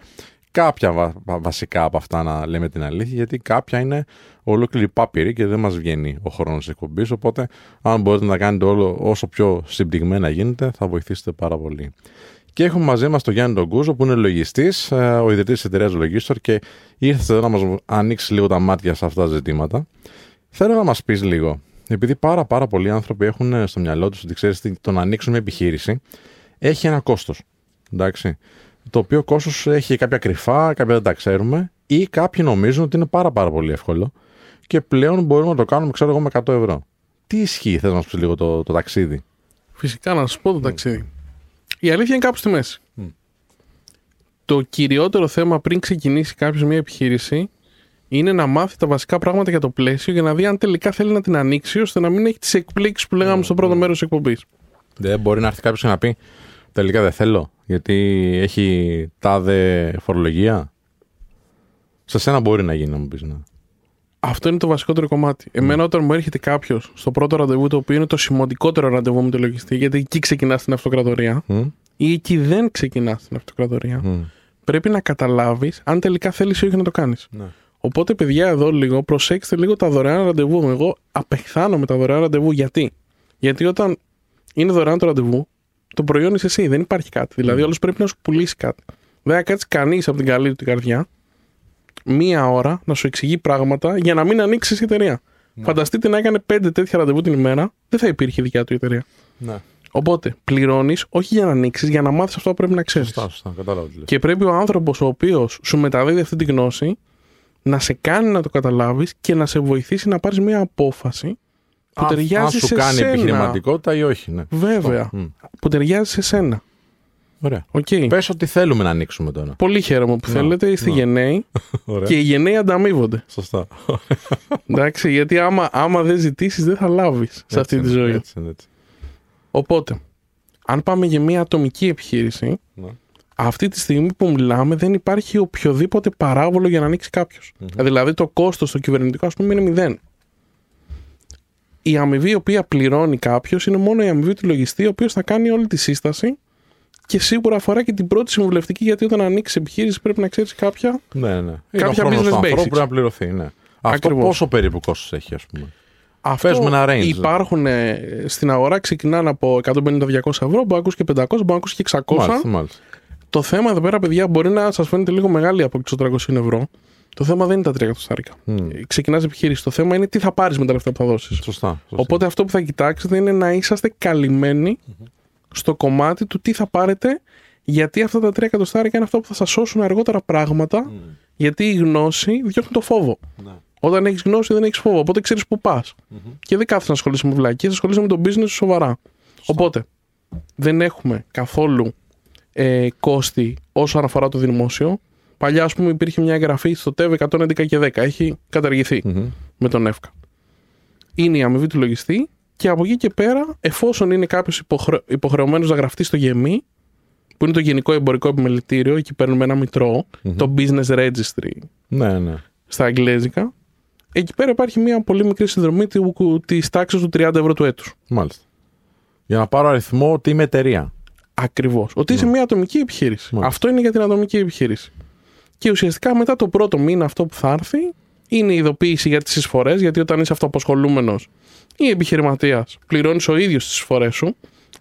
Κάποια βα- βα- βασικά από αυτά να λέμε την αλήθεια γιατί κάποια είναι ολόκληρη πάπυρη και δεν μας βγαίνει ο χρόνος της εκπομπής. Οπότε αν μπορείτε να κάνετε όλο όσο πιο συμπτυγμένα γίνεται θα βοηθήσετε πάρα πολύ. Και έχουμε μαζί μας τον Γιάννη τον Κούζο, που είναι λογιστής, ο ιδρυτής της εταιρείας Logistor και ήρθε εδώ να μας ανοίξει λίγο τα μάτια σε αυτά τα ζητήματα. Θέλω να μας πεις λίγο, επειδή πάρα, πάρα πολλοί άνθρωποι έχουν στο μυαλό τους ότι ξέρεις, το να ανοίξουν μια επιχείρηση έχει ένα κόστος. Εντάξει. Το οποίο κόστος έχει κάποια κρυφά, κάποια δεν τα ξέρουμε, ή κάποιοι νομίζουν ότι είναι πάρα, πάρα πολύ εύκολο και πλέον μπορούμε να το κάνουμε, ξέρω εγώ, με 100 ευρώ. Τι ισχύει, θες να μας πεις λίγο το, το ταξίδι; Φυσικά να σα πω το ταξίδι. Η αλήθεια είναι κάπου στη μέση. Μμ. Το κυριότερο θέμα πριν ξεκινήσει κάποιος μια επιχείρηση είναι να μάθει τα βασικά πράγματα για το πλαίσιο για να δει αν τελικά θέλει να την ανοίξει ώστε να μην έχει τις εκπλήξεις που λέγαμε στο πρώτο μέρος της εκπομπής. Δεν μπορεί να έρθει κάποιος και να πει τελικά δεν θέλω, γιατί έχει τάδε φορολογία. Σε σένα μπορεί να γίνει, να μου πεις. Ναι. Αυτό είναι το βασικότερο κομμάτι. Εμένα, όταν μου έρχεται κάποιος στο πρώτο ραντεβού, το οποίο είναι το σημαντικότερο ραντεβού με το λογιστή, γιατί εκεί ξεκινάς την αυτοκρατορία, Μμ, ή εκεί δεν ξεκινάς την αυτοκρατορία, μμ, πρέπει να καταλάβεις αν τελικά θέλεις ή όχι να το κάνεις. ναι. Οπότε, παιδιά, εδώ λίγο προσέξτε λίγο τα δωρεάν ραντεβού μου. Εγώ απεχθάνω με τα δωρεάν ραντεβού. Γιατί; Γιατί όταν είναι δωρεάν το ραντεβού, το προϊόν είσαι εσύ. Δεν υπάρχει κάτι. Δηλαδή, όλος πρέπει να σου πουλήσει κάτι. Δεν θα κάτσεις κανείς από την καλή του την καρδιά μία ώρα να σου εξηγεί πράγματα για να μην ανοίξεις η εταιρεία. Φανταστείτε να έκανε πέντε τέτοια ραντεβού την ημέρα, δεν θα υπήρχε δικιά του η εταιρεία. ναι. Οπότε πληρώνεις όχι για να ανοίξεις, για να μάθεις αυτό που πρέπει να ξέρεις. Σωστά, σωστά. Κατάλαβα τι λες. Και πρέπει ο άνθρωπος ο οποίος σου μεταδίδει αυτή τη γνώση να σε κάνει να το καταλάβεις και να σε βοηθήσει να πάρεις μια απόφαση που αν, ταιριάζει αν σου σε κάνει σένα. επιχειρηματικότητα ή όχι. Ναι. Βέβαια. Μμ. Που ταιριάζει σε σένα. Ωραία. Οκ. Πες ότι θέλουμε να ανοίξουμε τώρα. Πολύ χαίρομαι που Ναι, θέλετε. Είστε ναι. γενναίοι Ωραία. και οι γενναίοι ανταμείβονται. Σωστά. Εντάξει, γιατί άμα, άμα δεν ζητήσεις, δεν θα λάβεις σε αυτή τη ζωή. Έτσι, είναι, έτσι. Οπότε, αν πάμε για μια ατομική επιχείρηση, Ναι. αυτή τη στιγμή που μιλάμε δεν υπάρχει οποιοδήποτε παράβολο για να ανοίξει κάποιος. Δηλαδή το κόστος στο κυβερνητικό, ας πούμε, είναι μηδέν. Η αμοιβή η οποία πληρώνει κάποιος είναι μόνο η αμοιβή του λογιστή, ο οποίος θα κάνει όλη τη σύσταση και σίγουρα αφορά και την πρώτη συμβουλευτική, γιατί όταν ανοίξεις επιχείρηση πρέπει να ξέρεις κάποια. Ναι, ναι. Κάποια είναι ο χρόνος business του ανθρώπου basics. πρέπει να πληρωθεί. Ναι. Αυτό Ακριβώς. πόσο περίπου κόστος έχει, ας πούμε; Αυτό Πες με ένα range. Υπάρχουν ε, στην αγορά, ξεκινάνε από 150-200 ευρώ, μπορεί να ακούσει και 500, μπορεί να ακούσει και 600. Μάλιστα, μάλιστα. Το θέμα εδώ πέρα, παιδιά, μπορεί να σας φαίνεται λίγο μεγάλη από του 300 ευρώ. Το θέμα δεν είναι τα 3 εκατοστάρικα. Μμ. Ξεκινάς επιχείρηση. Το θέμα είναι τι θα πάρεις με τα λεφτά που θα δώσεις. Σωστά. σωστά. Οπότε αυτό που θα κοιτάξετε είναι να είσαστε καλυμμένοι στο κομμάτι του τι θα πάρετε, γιατί αυτά τα 3 εκατοστάρικα είναι αυτό που θα σας σώσουν αργότερα πράγματα, γιατί η γνώση διώχνει το φόβο. Ναι. Όταν έχεις γνώση, δεν έχεις φόβο. Οπότε ξέρεις που πας. Και δεν κάθεσαι να ασχολείσαι με βλακίε, ασχολείσαι με το business σου σοβαρά. Οπότε δεν έχουμε καθόλου ε, κόστη όσον αφορά το δημόσιο. Παλιά, ας πούμε, υπήρχε μια εγγραφή στο ΤΕΒ 111 και 10. Έχει καταργηθεί Μμμ. με τον ΕΦΚΑ. Είναι η αμοιβή του λογιστή και από εκεί και πέρα, εφόσον είναι κάποιος υποχρε... υποχρεωμένος να γραφτεί στο ΓΕΜΗ, που είναι το Γενικό Εμπορικό Επιμελητήριο, εκεί παίρνουμε ένα μητρό, το Business Registry Ναι, ναι. στα αγγλέζικα, εκεί πέρα υπάρχει μια πολύ μικρή συνδρομή της τάξης του 30 ευρώ του έτους. Μάλιστα. Για να πάρω αριθμό ότι είμαι εταιρεία. Ακριβώς. Ότι είσαι μια ατομική επιχείρηση. Μάλιστα. Αυτό είναι για την ατομική επιχείρηση. Και ουσιαστικά μετά το πρώτο μήνα αυτό που θα έρθει είναι η ειδοποίηση για τις εισφορές, γιατί όταν είσαι αυτοαπασχολούμενο ή επιχειρηματία, πληρώνεις ο ίδιος τις εισφορές σου.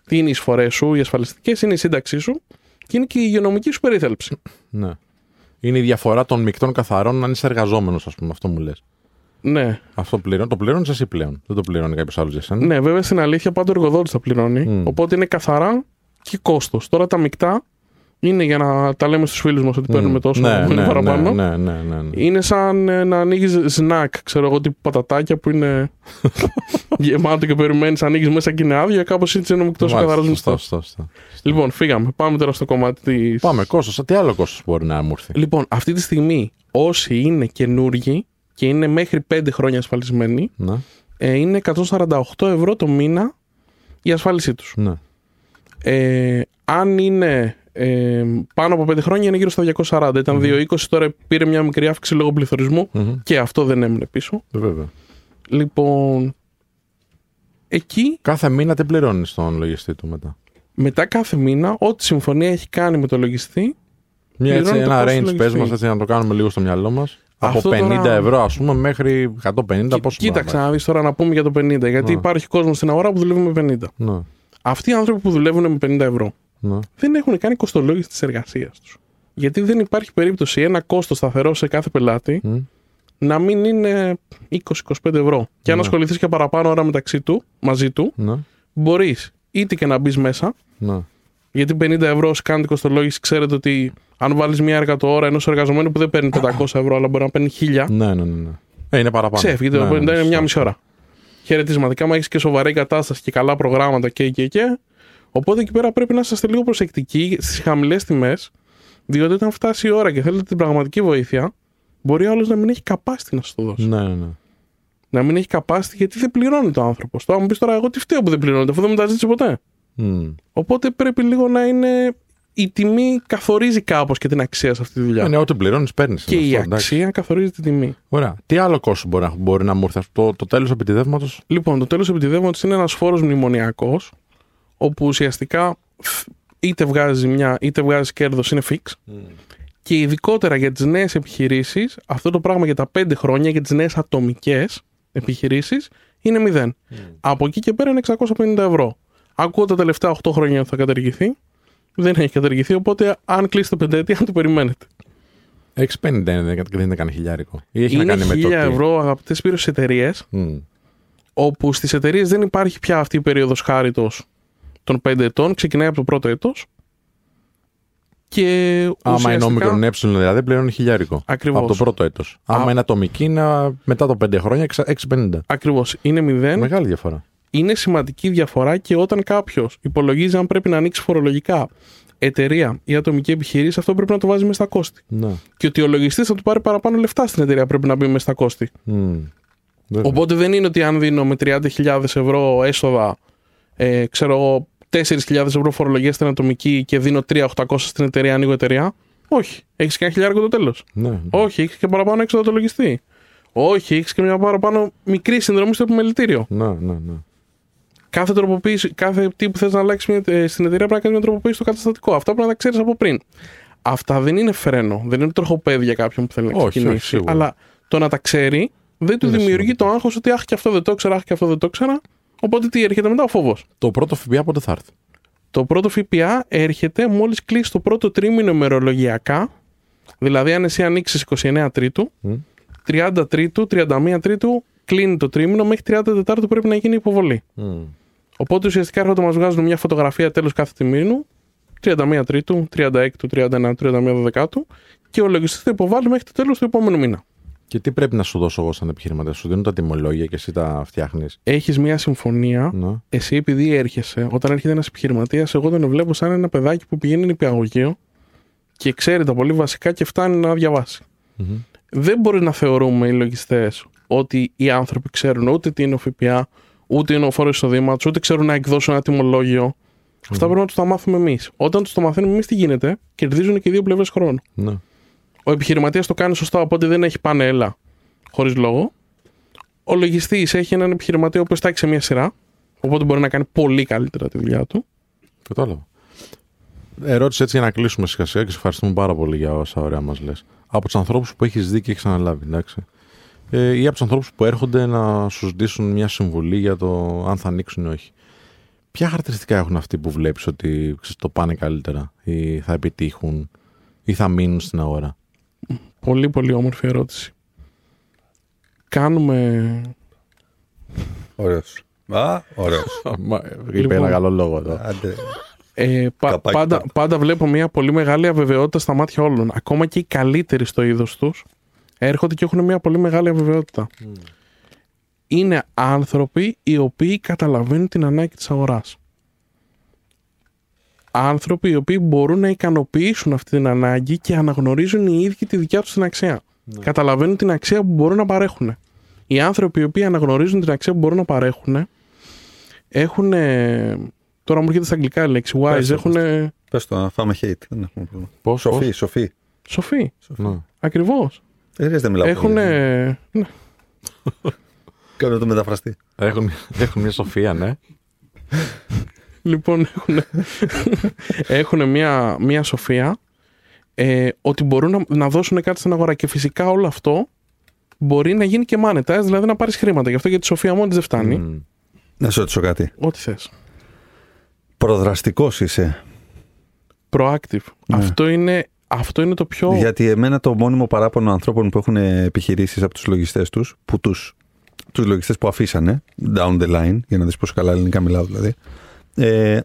Τι είναι οι εισφορές σου, οι ασφαλιστικές, είναι η σύνταξή σου και είναι και η υγειονομική σου περίθαλψη. Ναι. Είναι η διαφορά των μεικτών καθαρών αν είσαι εργαζόμενος, ας πούμε. Αυτό μου λες. Ναι, Αυτό πληρώνει. Το πληρώνεις εσύ πλέον. Δεν το πληρώνει κάποιος άλλος για σένα. ναι, βέβαια στην αλήθεια πάντα ο εργοδότης θα πληρώνει. Μμ. Οπότε είναι καθαρά και κόστος. Τώρα τα μεικτά είναι για να τα λέμε στους φίλους μας ότι παίρνουμε τόσο ναι, είναι ναι, παραπάνω. Ναι, ναι, ναι, ναι, ναι. Είναι σαν ε, να ανοίγεις σνακ, ξέρω εγώ, τύπου πατατάκια που είναι γεμάτο και περιμένεις, ανοίγεις μέσα και είναι άδειο. Κάπως έτσι είναι ο μεικτός Μάλιστα, καθαρό σωστά, μισθό. σωστά, σωστά. Λοιπόν, φύγαμε. Πάμε τώρα στο κομμάτι τη. Πάμε, κόστος. Τι άλλο κόστος μπορεί να μου έρθει; Λοιπόν, αυτή τη στιγμή όσοι είναι καινούργοι και είναι μέχρι 5 χρόνια ασφαλισμένοι, Ναι, ε, είναι 148 ευρώ το μήνα η ασφάλισή τους. ναι. Ε, αν είναι ε, πάνω από 5 χρόνια είναι γύρω στα 240. Ήταν 220, τώρα πήρε μια μικρή αύξηση λόγω πληθωρισμού Μμμ. και αυτό δεν έμεινε πίσω. Βέβαια. Λοιπόν, εκεί Κάθε μήνα τι πληρώνεις τον λογιστή του μετά; μετά κάθε μήνα, ό,τι συμφωνία έχει κάνει με το λογιστή, Μια έτσι, Πληρώνει το ένα κόστος range του πες μας λογιστή. έτσι να το κάνουμε λίγο στο μυαλό μας. Από Αυτό 50 τώρα- ευρώ ας πούμε μέχρι 150 πόσο κοίταξε μπορεί να δεις τώρα να πούμε για το 50. Γιατί Ναι. υπάρχει κόσμος στην αγορά που δουλεύει με 50. να είναι. Αυτοί οι άνθρωποι που δουλεύουν με 50 ευρώ Ναι, ναι. δεν έχουν κάνει κοστολόγηση της εργασίας τους. Γιατί δεν υπάρχει περίπτωση ένα κόστος σταθερό σε κάθε πελάτη Μμ. να μην είναι 20-25 ευρώ. Και αν Ναι. ασχοληθείς και παραπάνω ώρα μεταξύ του, μαζί του, Ναι, μπορείς είτε και να μπεις μέσα, ναι. γιατί 50 ευρώ όσοι κάνετε κοστολόγηση, ξέρετε ότι αν βάλεις μια εργατοώρα ενός εργαζομένου που δεν παίρνει 500 ευρώ, αλλά μπορεί να παίρνει 1000, Ναι, ναι, ναι. ναι. Ε, είναι παραπάνω. ξέφυγε. Ναι, το 50 ναι, είναι σωστά. μια μισή ώρα. Χαιρετισματικά, μα έχεις και σοβαρή κατάσταση και καλά προγράμματα και, και, και. Οπότε εκεί πέρα πρέπει να είσαστε λίγο προσεκτικοί στις χαμηλές τιμές, διότι όταν φτάσει η ώρα και θέλετε την πραγματική βοήθεια, μπορεί άλλος να μην έχει capacity να σας το δώσει. Ναι, ναι, ναι. Να μην έχει capacity γιατί δεν πληρώνει το άνθρωπο. Τώρα μου πεις τώρα, εγώ τι φταίω που δεν πληρώνεται, αφού δεν μου τα ζήτησε ποτέ. Μμ. Οπότε πρέπει λίγο να είναι. Η τιμή καθορίζει κάπως και την αξία σε αυτή τη δουλειά. Ε, ναι, ό,τι πληρώνεις, παίρνεις. και η αξία καθορίζει τη τιμή. Ωραία. Τι άλλο κόστος μπορεί, να- μπορεί να μου έρθει αυτό, το, το τέλος επιτιδεύματος; Λοιπόν, το τέλος επιτιδεύματος είναι ένας φόρος μνημονιακός, όπου ουσιαστικά φ- είτε βγάζει μια είτε βγάζει κέρδος είναι fix. Και ειδικότερα για τις νέες επιχειρήσεις, αυτό το πράγμα για τα 5 χρόνια για τις νέες ατομικές επιχειρήσεις είναι 0. Από εκεί και πέρα είναι 650 ευρώ. Ακούω τα τελευταία 8 χρόνια ότι θα καταργηθεί. Δεν έχει καταργηθεί, οπότε αν κλείσετε πενταετία, αν το περιμένετε. 650 είναι, δεν δεν είναι κανένα χιλιάρικο. Ή έχει είναι να κάνει με το 1000 τι; ευρώ, αγαπητές Σπύρο, στις εταιρείες, Μμ. όπου στις εταιρείες δεν υπάρχει πια αυτή η περίοδος χάριτος των 5 ετών, ξεκινάει από το πρώτο έτος. Και Άμα είναι ουσιαστικά- όμικρον ε, δηλαδή, πληρώνει χιλιάρικο. Ακριβώς. Από το πρώτο έτος. Άμα Α. είναι ατομική, είναι μετά το 5 χρόνια 6- 650. Ακριβώς. Είναι 0. Μεγάλη διαφορά. Είναι σημαντική διαφορά και όταν κάποιος υπολογίζει αν πρέπει να ανοίξει φορολογικά εταιρεία ή ατομική επιχείρηση, αυτό πρέπει να το βάζει μέσα στα κόστη. Ναι. Και ότι ο λογιστής θα του πάρει παραπάνω λεφτά στην εταιρεία πρέπει να μπει μέσα στα κόστη. Μμ. Βέβαια. Οπότε δεν είναι ότι αν δίνω με 30.000 ευρώ έσοδα, ε, ξέρω εγώ, 4.000 ευρώ φορολογία στην ατομική και δίνω 3.800 στην εταιρεία, ανοίγω εταιρεία. Όχι. Έχεις και ένα χιλιάρικο το τέλος. Ναι, ναι. Όχι. Έχεις και παραπάνω έξοδα το λογιστή. Όχι. Έχεις και μια παραπάνω μικρή συνδρομή στο επιμελητήριο. Ναι, ναι, ναι. Κάθε τροποποίηση, κάθε τι που θες να αλλάξεις μια, ε, στην εταιρεία πρέπει να κάνεις μια τροποποίηση στο καταστατικό. Αυτά πρέπει να τα ξέρεις από πριν. Αυτά δεν είναι φρένο. Δεν είναι τροχοπέδι για κάποιον που θέλει να Όχι, ξεκινήσει. όχι, σίγουρα. αλλά το να τα ξέρει δεν του Είναι δημιουργεί το άγχος ότι αχ και αυτό δεν το ήξερα, αχ και αυτό δεν το ήξερα. Οπότε τι έρχεται μετά ο φόβος. Το πρώτο ΦΠΑ πότε θα έρθει; Το πρώτο ΦΠΑ έρχεται μόλις κλείσει το πρώτο τρίμηνο ημερολογιακά. Δηλαδή, αν εσύ ανοίξεις 29 Τρίτου, Μμ. 30 Τρίτου, 31 Τρίτου, κλείνει το τρίμηνο, μέχρι 30 Τετάρτου πρέπει να γίνει η υποβολή. Μμ. Οπότε ουσιαστικά έρχονται να μας βγάζουν μια φωτογραφία τέλος κάθε τριμήνου, 31 Τρίτου, 36 του, 31 του, 31 Δεκάτου, και ο λογιστής θα υποβάλει μέχρι το τέλος του επόμενου μήνα. Και τι πρέπει να σου δώσω εγώ σαν επιχειρηματία. Σου δίνω τα τιμολόγια και εσύ τα φτιάχνεις. Έχεις μια συμφωνία, Ναι. εσύ επειδή έρχεσαι, όταν έρχεται ένας επιχειρηματίας, εγώ τον βλέπω σαν ένα παιδάκι που πηγαίνει νηπιαγωγείο και ξέρει τα πολύ βασικά και φτάνει να διαβάσει. Μμμ. Δεν μπορεί να θεωρούμε οι λογιστές ότι οι άνθρωποι ξέρουν ούτε τι είναι ο ΦΠΑ, ούτε είναι ο φόρος εισοδήματος, ούτε ξέρουν να εκδώσουν ένα τιμολόγιο. Αυτά πρέπει να τους τα μάθουμε εμείς. Όταν τους το μαθαίνουμε εμείς, τι γίνεται, κερδίζουν και οι δύο πλευρές χρόνου. Ναι. Ο επιχειρηματίας το κάνει σωστά, οπότε δεν έχει πάνε έλα χωρίς λόγο. Ο λογιστής έχει έναν επιχειρηματία ο οποίο τα έχει σε μια σειρά, οπότε μπορεί να κάνει πολύ καλύτερα τη δουλειά του. Κατάλαβα. Ερώτηση έτσι για να κλείσουμε σιγά σιγά και σε ευχαριστούμε πάρα πολύ για όσα ωραία μας λες. Από τους ανθρώπους που έχεις δει και έχεις αναλάβει, εντάξει. Ε, ή από τους ανθρώπους που έρχονται να σου ζητήσουν μια συμβουλή για το αν θα ανοίξουν ή όχι. Ποια χαρακτηριστικά έχουν αυτοί που βλέπεις ότι ξέρεις, το πάνε καλύτερα ή θα επιτύχουν ή θα μείνουν στην αγορά; Πολύ πολύ όμορφη ερώτηση. Κάνουμε Ωραίος. Α, ωραίος. Μα, Είπε Λοιπόν. ένα καλό λόγο εδώ. Άντε. Ε, πα- Καπάκι πάντα, κάτω. πάντα βλέπω μια πολύ μεγάλη αβεβαιότητα στα μάτια όλων. Ακόμα και οι καλύτεροι στο είδος τους έρχονται και έχουν μια πολύ μεγάλη αβεβαιότητα. Είναι άνθρωποι οι οποίοι καταλαβαίνουν την ανάγκη της αγοράς. Άνθρωποι οι οποίοι μπορούν να ικανοποιήσουν αυτή την ανάγκη και αναγνωρίζουν οι ίδιοι τη δικιά τους την αξία. Καταλαβαίνουν την αξία που μπορούν να παρέχουν. Οι άνθρωποι οι οποίοι αναγνωρίζουν την αξία που μπορούν να παρέχουν έχουν. Τώρα μου έρχεται στα αγγλικά η λέξη wise. Πες το, Έχουν. Πες το, να φάμε hate. Δεν έχουμε πρόβλημα. Πώς, Σοφή, πώς; Σοφή. Σοφή. Ναι. Ακριβώς. Δεν χρειάζεται να μιλάω. Έχουν. πολύ. Ναι. Κάνω το μεταφραστή. Έχουν, έχουν μια σοφία, ναι. Λοιπόν, έχουν, έχουν μια, μια σοφία ε, ότι μπορούν να, να δώσουν κάτι στην αγορά και φυσικά όλο αυτό μπορεί να γίνει και monetize, δηλαδή να πάρεις χρήματα. Γι' αυτό γιατί η σοφία μόνη της δεν φτάνει. Μμ. Να σε ρωτήσω κάτι. Ό,τι θες. Προδραστικός είσαι. Proactive. Ναι. Αυτό, είναι, αυτό είναι το πιο. Γιατί εμένα το μόνιμο παράπονο ανθρώπων που έχουν επιχειρήσεις από τους λογιστές τους, που τους τους λογιστές που αφήσανε, down the line, για να δεις πόσο καλά ελληνικά μιλάω δηλαδή, ε,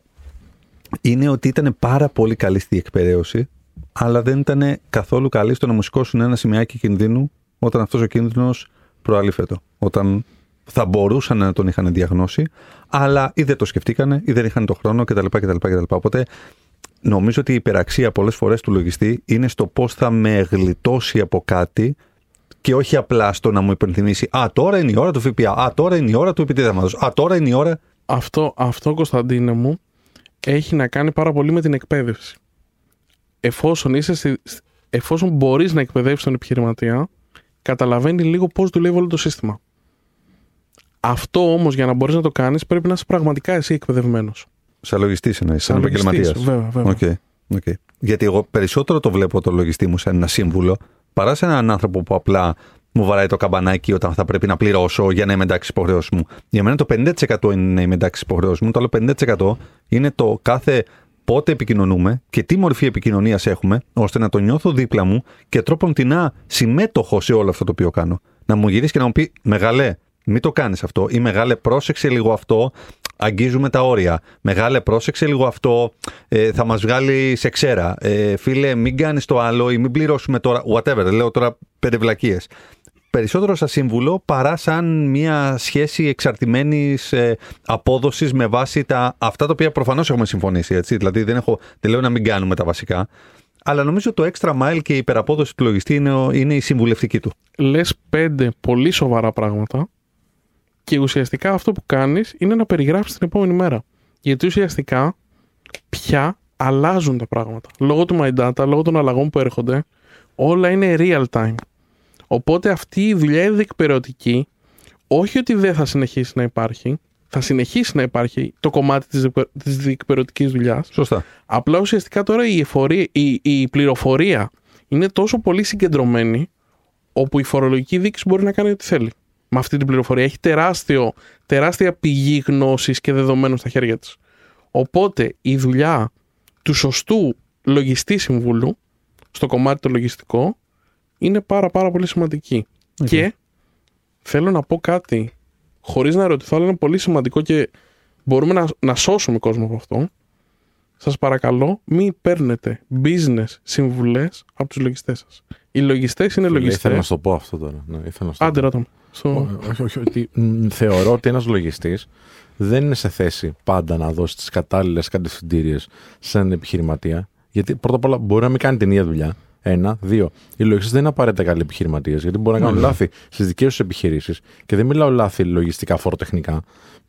είναι ότι ήταν πάρα πολύ καλή στη διεκπαιρέωση, αλλά δεν ήταν καθόλου καλή στο να μου σηκώσουν ένα σημειάκι κινδύνου όταν αυτός ο κίνδυνος προαλήφετο. Όταν θα μπορούσαν να τον είχαν διαγνώσει, αλλά ή δεν το σκεφτήκανε ή δεν είχαν το χρόνο κτλ. κτλ, κτλ. Οπότε νομίζω ότι η υπεραξία πολλές φορές του λογιστή είναι στο πώς θα με γλιτώσει από κάτι και όχι απλά στο να μου υπενθυμίσει «Α, τώρα είναι η ώρα του ΦΠΑ, α, τώρα είναι η ώρα του επιτηδεύματος, α, τώρα είναι η ώρα...» Αυτό, αυτό, Κωνσταντίνε μου, έχει να κάνει πάρα πολύ με την εκπαίδευση. Εφόσον, είσαι στη, εφόσον μπορείς να εκπαιδεύσεις τον επιχειρηματία, καταλαβαίνει λίγο πώς δουλεύει όλο το σύστημα. Αυτό όμως για να μπορείς να το κάνεις πρέπει να είσαι πραγματικά εσύ εκπαιδευμένος. Σαν λογιστής εννοείς, σαν, λογιστής, επαγγελματίας. Βέβαια, βέβαια. OK, OK. Γιατί εγώ περισσότερο το βλέπω το λογιστή μου σαν ένα σύμβουλο παρά σε έναν άνθρωπο που απλά μου βαράει το καμπανάκι όταν θα πρέπει να πληρώσω για να είμαι εντάξει στι υποχρεώσει μου. Για μένα το 50% είναι να είμαι εντάξει στι υποχρεώσει μου, το άλλο 50% είναι το κάθε πότε επικοινωνούμε και τι μορφή επικοινωνίας έχουμε, ώστε να το νιώθω δίπλα μου και τρόπον την συμμέτοχο σε όλο αυτό το οποίο κάνω. Να μου γυρίσει και να μου πει Μεγαλέ, μην το κάνεις αυτό, ή Μεγάλε, πρόσεξε λίγο αυτό, αγγίζουμε τα όρια. Μεγάλε, πρόσεξε λίγο αυτό, ε, θα μας βγάλει σε ξέρα. Ε, φίλε, μην κάνεις το άλλο ή μην πληρώσουμε τώρα. Whatever, λέω τώρα πέντε βλακίες. Περισσότερο σαν σύμβουλο παρά σαν μια σχέση εξαρτημένης ε, απόδοσης με βάση τα, αυτά τα οποία προφανώς έχουμε συμφωνήσει. Έτσι. Δηλαδή δεν, έχω, δεν λέω να μην κάνουμε τα βασικά. Αλλά νομίζω το extra mile και η υπεραπόδοση του λογιστή είναι, ο- είναι η συμβουλευτική του. Λες πέντε πολύ σοβαρά πράγματα και ουσιαστικά αυτό που κάνεις είναι να περιγράψεις την επόμενη μέρα. Γιατί ουσιαστικά πια αλλάζουν τα πράγματα. Λόγω του My Data, λόγω των αλλαγών που έρχονται, όλα είναι real time. Οπότε αυτή η δουλειά είναι διεκπαιρεωτική, όχι ότι δεν θα συνεχίσει να υπάρχει, θα συνεχίσει να υπάρχει το κομμάτι της, διεκπαι- της διεκπαιρεωτικής δουλειάς, Σωστά. Απλά ουσιαστικά τώρα η, εφορία, η, η πληροφορία είναι τόσο πολύ συγκεντρωμένη όπου η φορολογική δίκηση μπορεί να κάνει ό,τι θέλει. Με αυτή την πληροφορία έχει τεράστιο, τεράστια πηγή γνώσης και δεδομένων στα χέρια της. Οπότε η δουλειά του σωστού λογιστή συμβούλου στο κομμάτι το λογιστικό είναι πάρα πάρα πολύ σημαντική. Και θέλω να πω κάτι χωρίς να ερωτηθώ, αλλά είναι πολύ σημαντικό και μπορούμε να, να σώσουμε κόσμο από αυτό. Σας παρακαλώ, μην παίρνετε business συμβουλές από τους λογιστές σας. Οι λογιστές είναι Φίλε, Ήθελα να λογιστές. σου το πω αυτό τώρα. Ναι, ήθελα να σου το Άντε πω. ρώτα μου. Στο... Ω- Όχι, όχι, ότι, μ, θεωρώ ότι ένας λογιστής δεν είναι σε θέση πάντα να δώσει τις κατάλληλες κατευθυντήριες σε έναν επιχειρηματία. Γιατί πρώτα απ' όλα μπορεί να μην κάνει την ίδια δουλειά. Ένα. Δύο. Οι λογιστέ δεν είναι απαραίτητα καλοί επιχειρηματίε, γιατί μπορεί να κάνουν λάθη στις δικές τους επιχειρήσεις. Και δεν μιλάω λάθη λογιστικά φοροτεχνικά.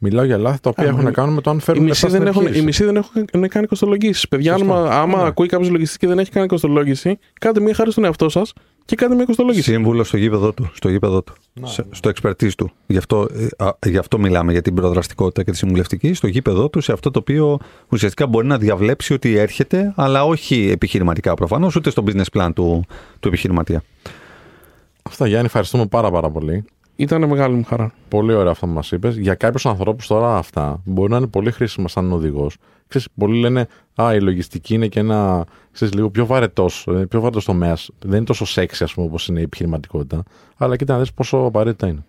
Μιλάω για λάθη τα οποία Α, έχουν μα- να κάνουν με το αν Οι φέρουν μισοί, λεφτά δεν στην έχουν, οι επιχείρηση. μισοί δεν έχουν κάνει κοστολογήσεις. Παιδιά, Σωστό. άμα, άμα Ναι. ακούει κάποιος λογιστή και δεν έχει κάνει κοστολόγηση, κάντε μια χάρη στον εαυτό σας και κάντε μια κοστολόγηση. Σύμβουλος στο γήπεδο του. Στο γήπεδο του. Να, Σε- στο expertise του. Γι αυτό, ε, α, γι' αυτό μιλάμε για την προδραστικότητα και τη συμβουλευτική. Στο γήπεδο του, σε αυτό το οποίο ουσιαστικά μπορεί να διαβλέψει ότι έρχεται, αλλά όχι επιχειρηματικά προφανώς, ούτε στο business plan του, του επιχειρηματία. Αυτά, Γιάννη, ευχαριστούμε πάρα, πάρα πολύ. Ήταν μεγάλη μου χαρά. Πολύ ωραία αυτό που μας είπες. Για κάποιους ανθρώπους τώρα αυτά μπορεί να είναι πολύ χρήσιμα σαν οδηγός. Πολλοί λένε Α, η λογιστική είναι και ένα ξέρεις, λίγο πιο βαρετός πιο βαρετός τομέας. Δεν είναι τόσο σεξι, ας πούμε, όπως είναι η επιχειρηματικότητα. Αλλά κοίτα να δεις πόσο απαραίτητα είναι.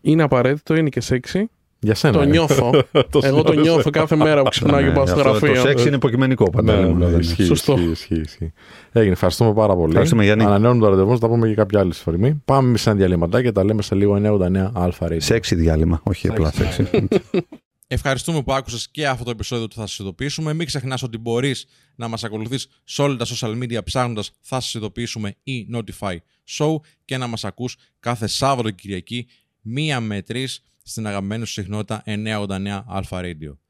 Είναι απαραίτητο, είναι και σεξι. Για σένα. Το ε. νιώθω. Εγώ το νιώθω κάθε μέρα που ξυπνάω και Ναι, πάω στο αυτό γραφείο. Το σεξ είναι υποκειμενικό πάντα. Ναι, δεν ναι, μου ναι, λένε. ισχύει, Σωστό. ισχύει, ισχύει, ισχύει. Έγινε. Ευχαριστούμε πάρα πολύ. Ευχαριστούμε, Γιάννη. Ανανεώνουμε το ραντεβού, θα τα πούμε και κάποια άλλη στιγμή. Πάμε σε ένα διαλύματα και τα λέμε σε λίγο 989 Αλφα Radio. Σεξι διάλειμμα, όχι απλά Σεξι. σεξι. Ευχαριστούμε που άκουσες και αυτό το επεισόδιο του Θα σας ειδοποιήσουμε. Μην ξεχνάς ότι μπορείς να μας ακολουθείς σε όλα τα social media ψάχνοντας Θα σας ειδοποιήσουμε ή Notify Show και να μας ακούς κάθε Σάββατο και Κυριακή μία με τρεις στην αγαπημένη σου συχνότητα 989 Alpha Radio.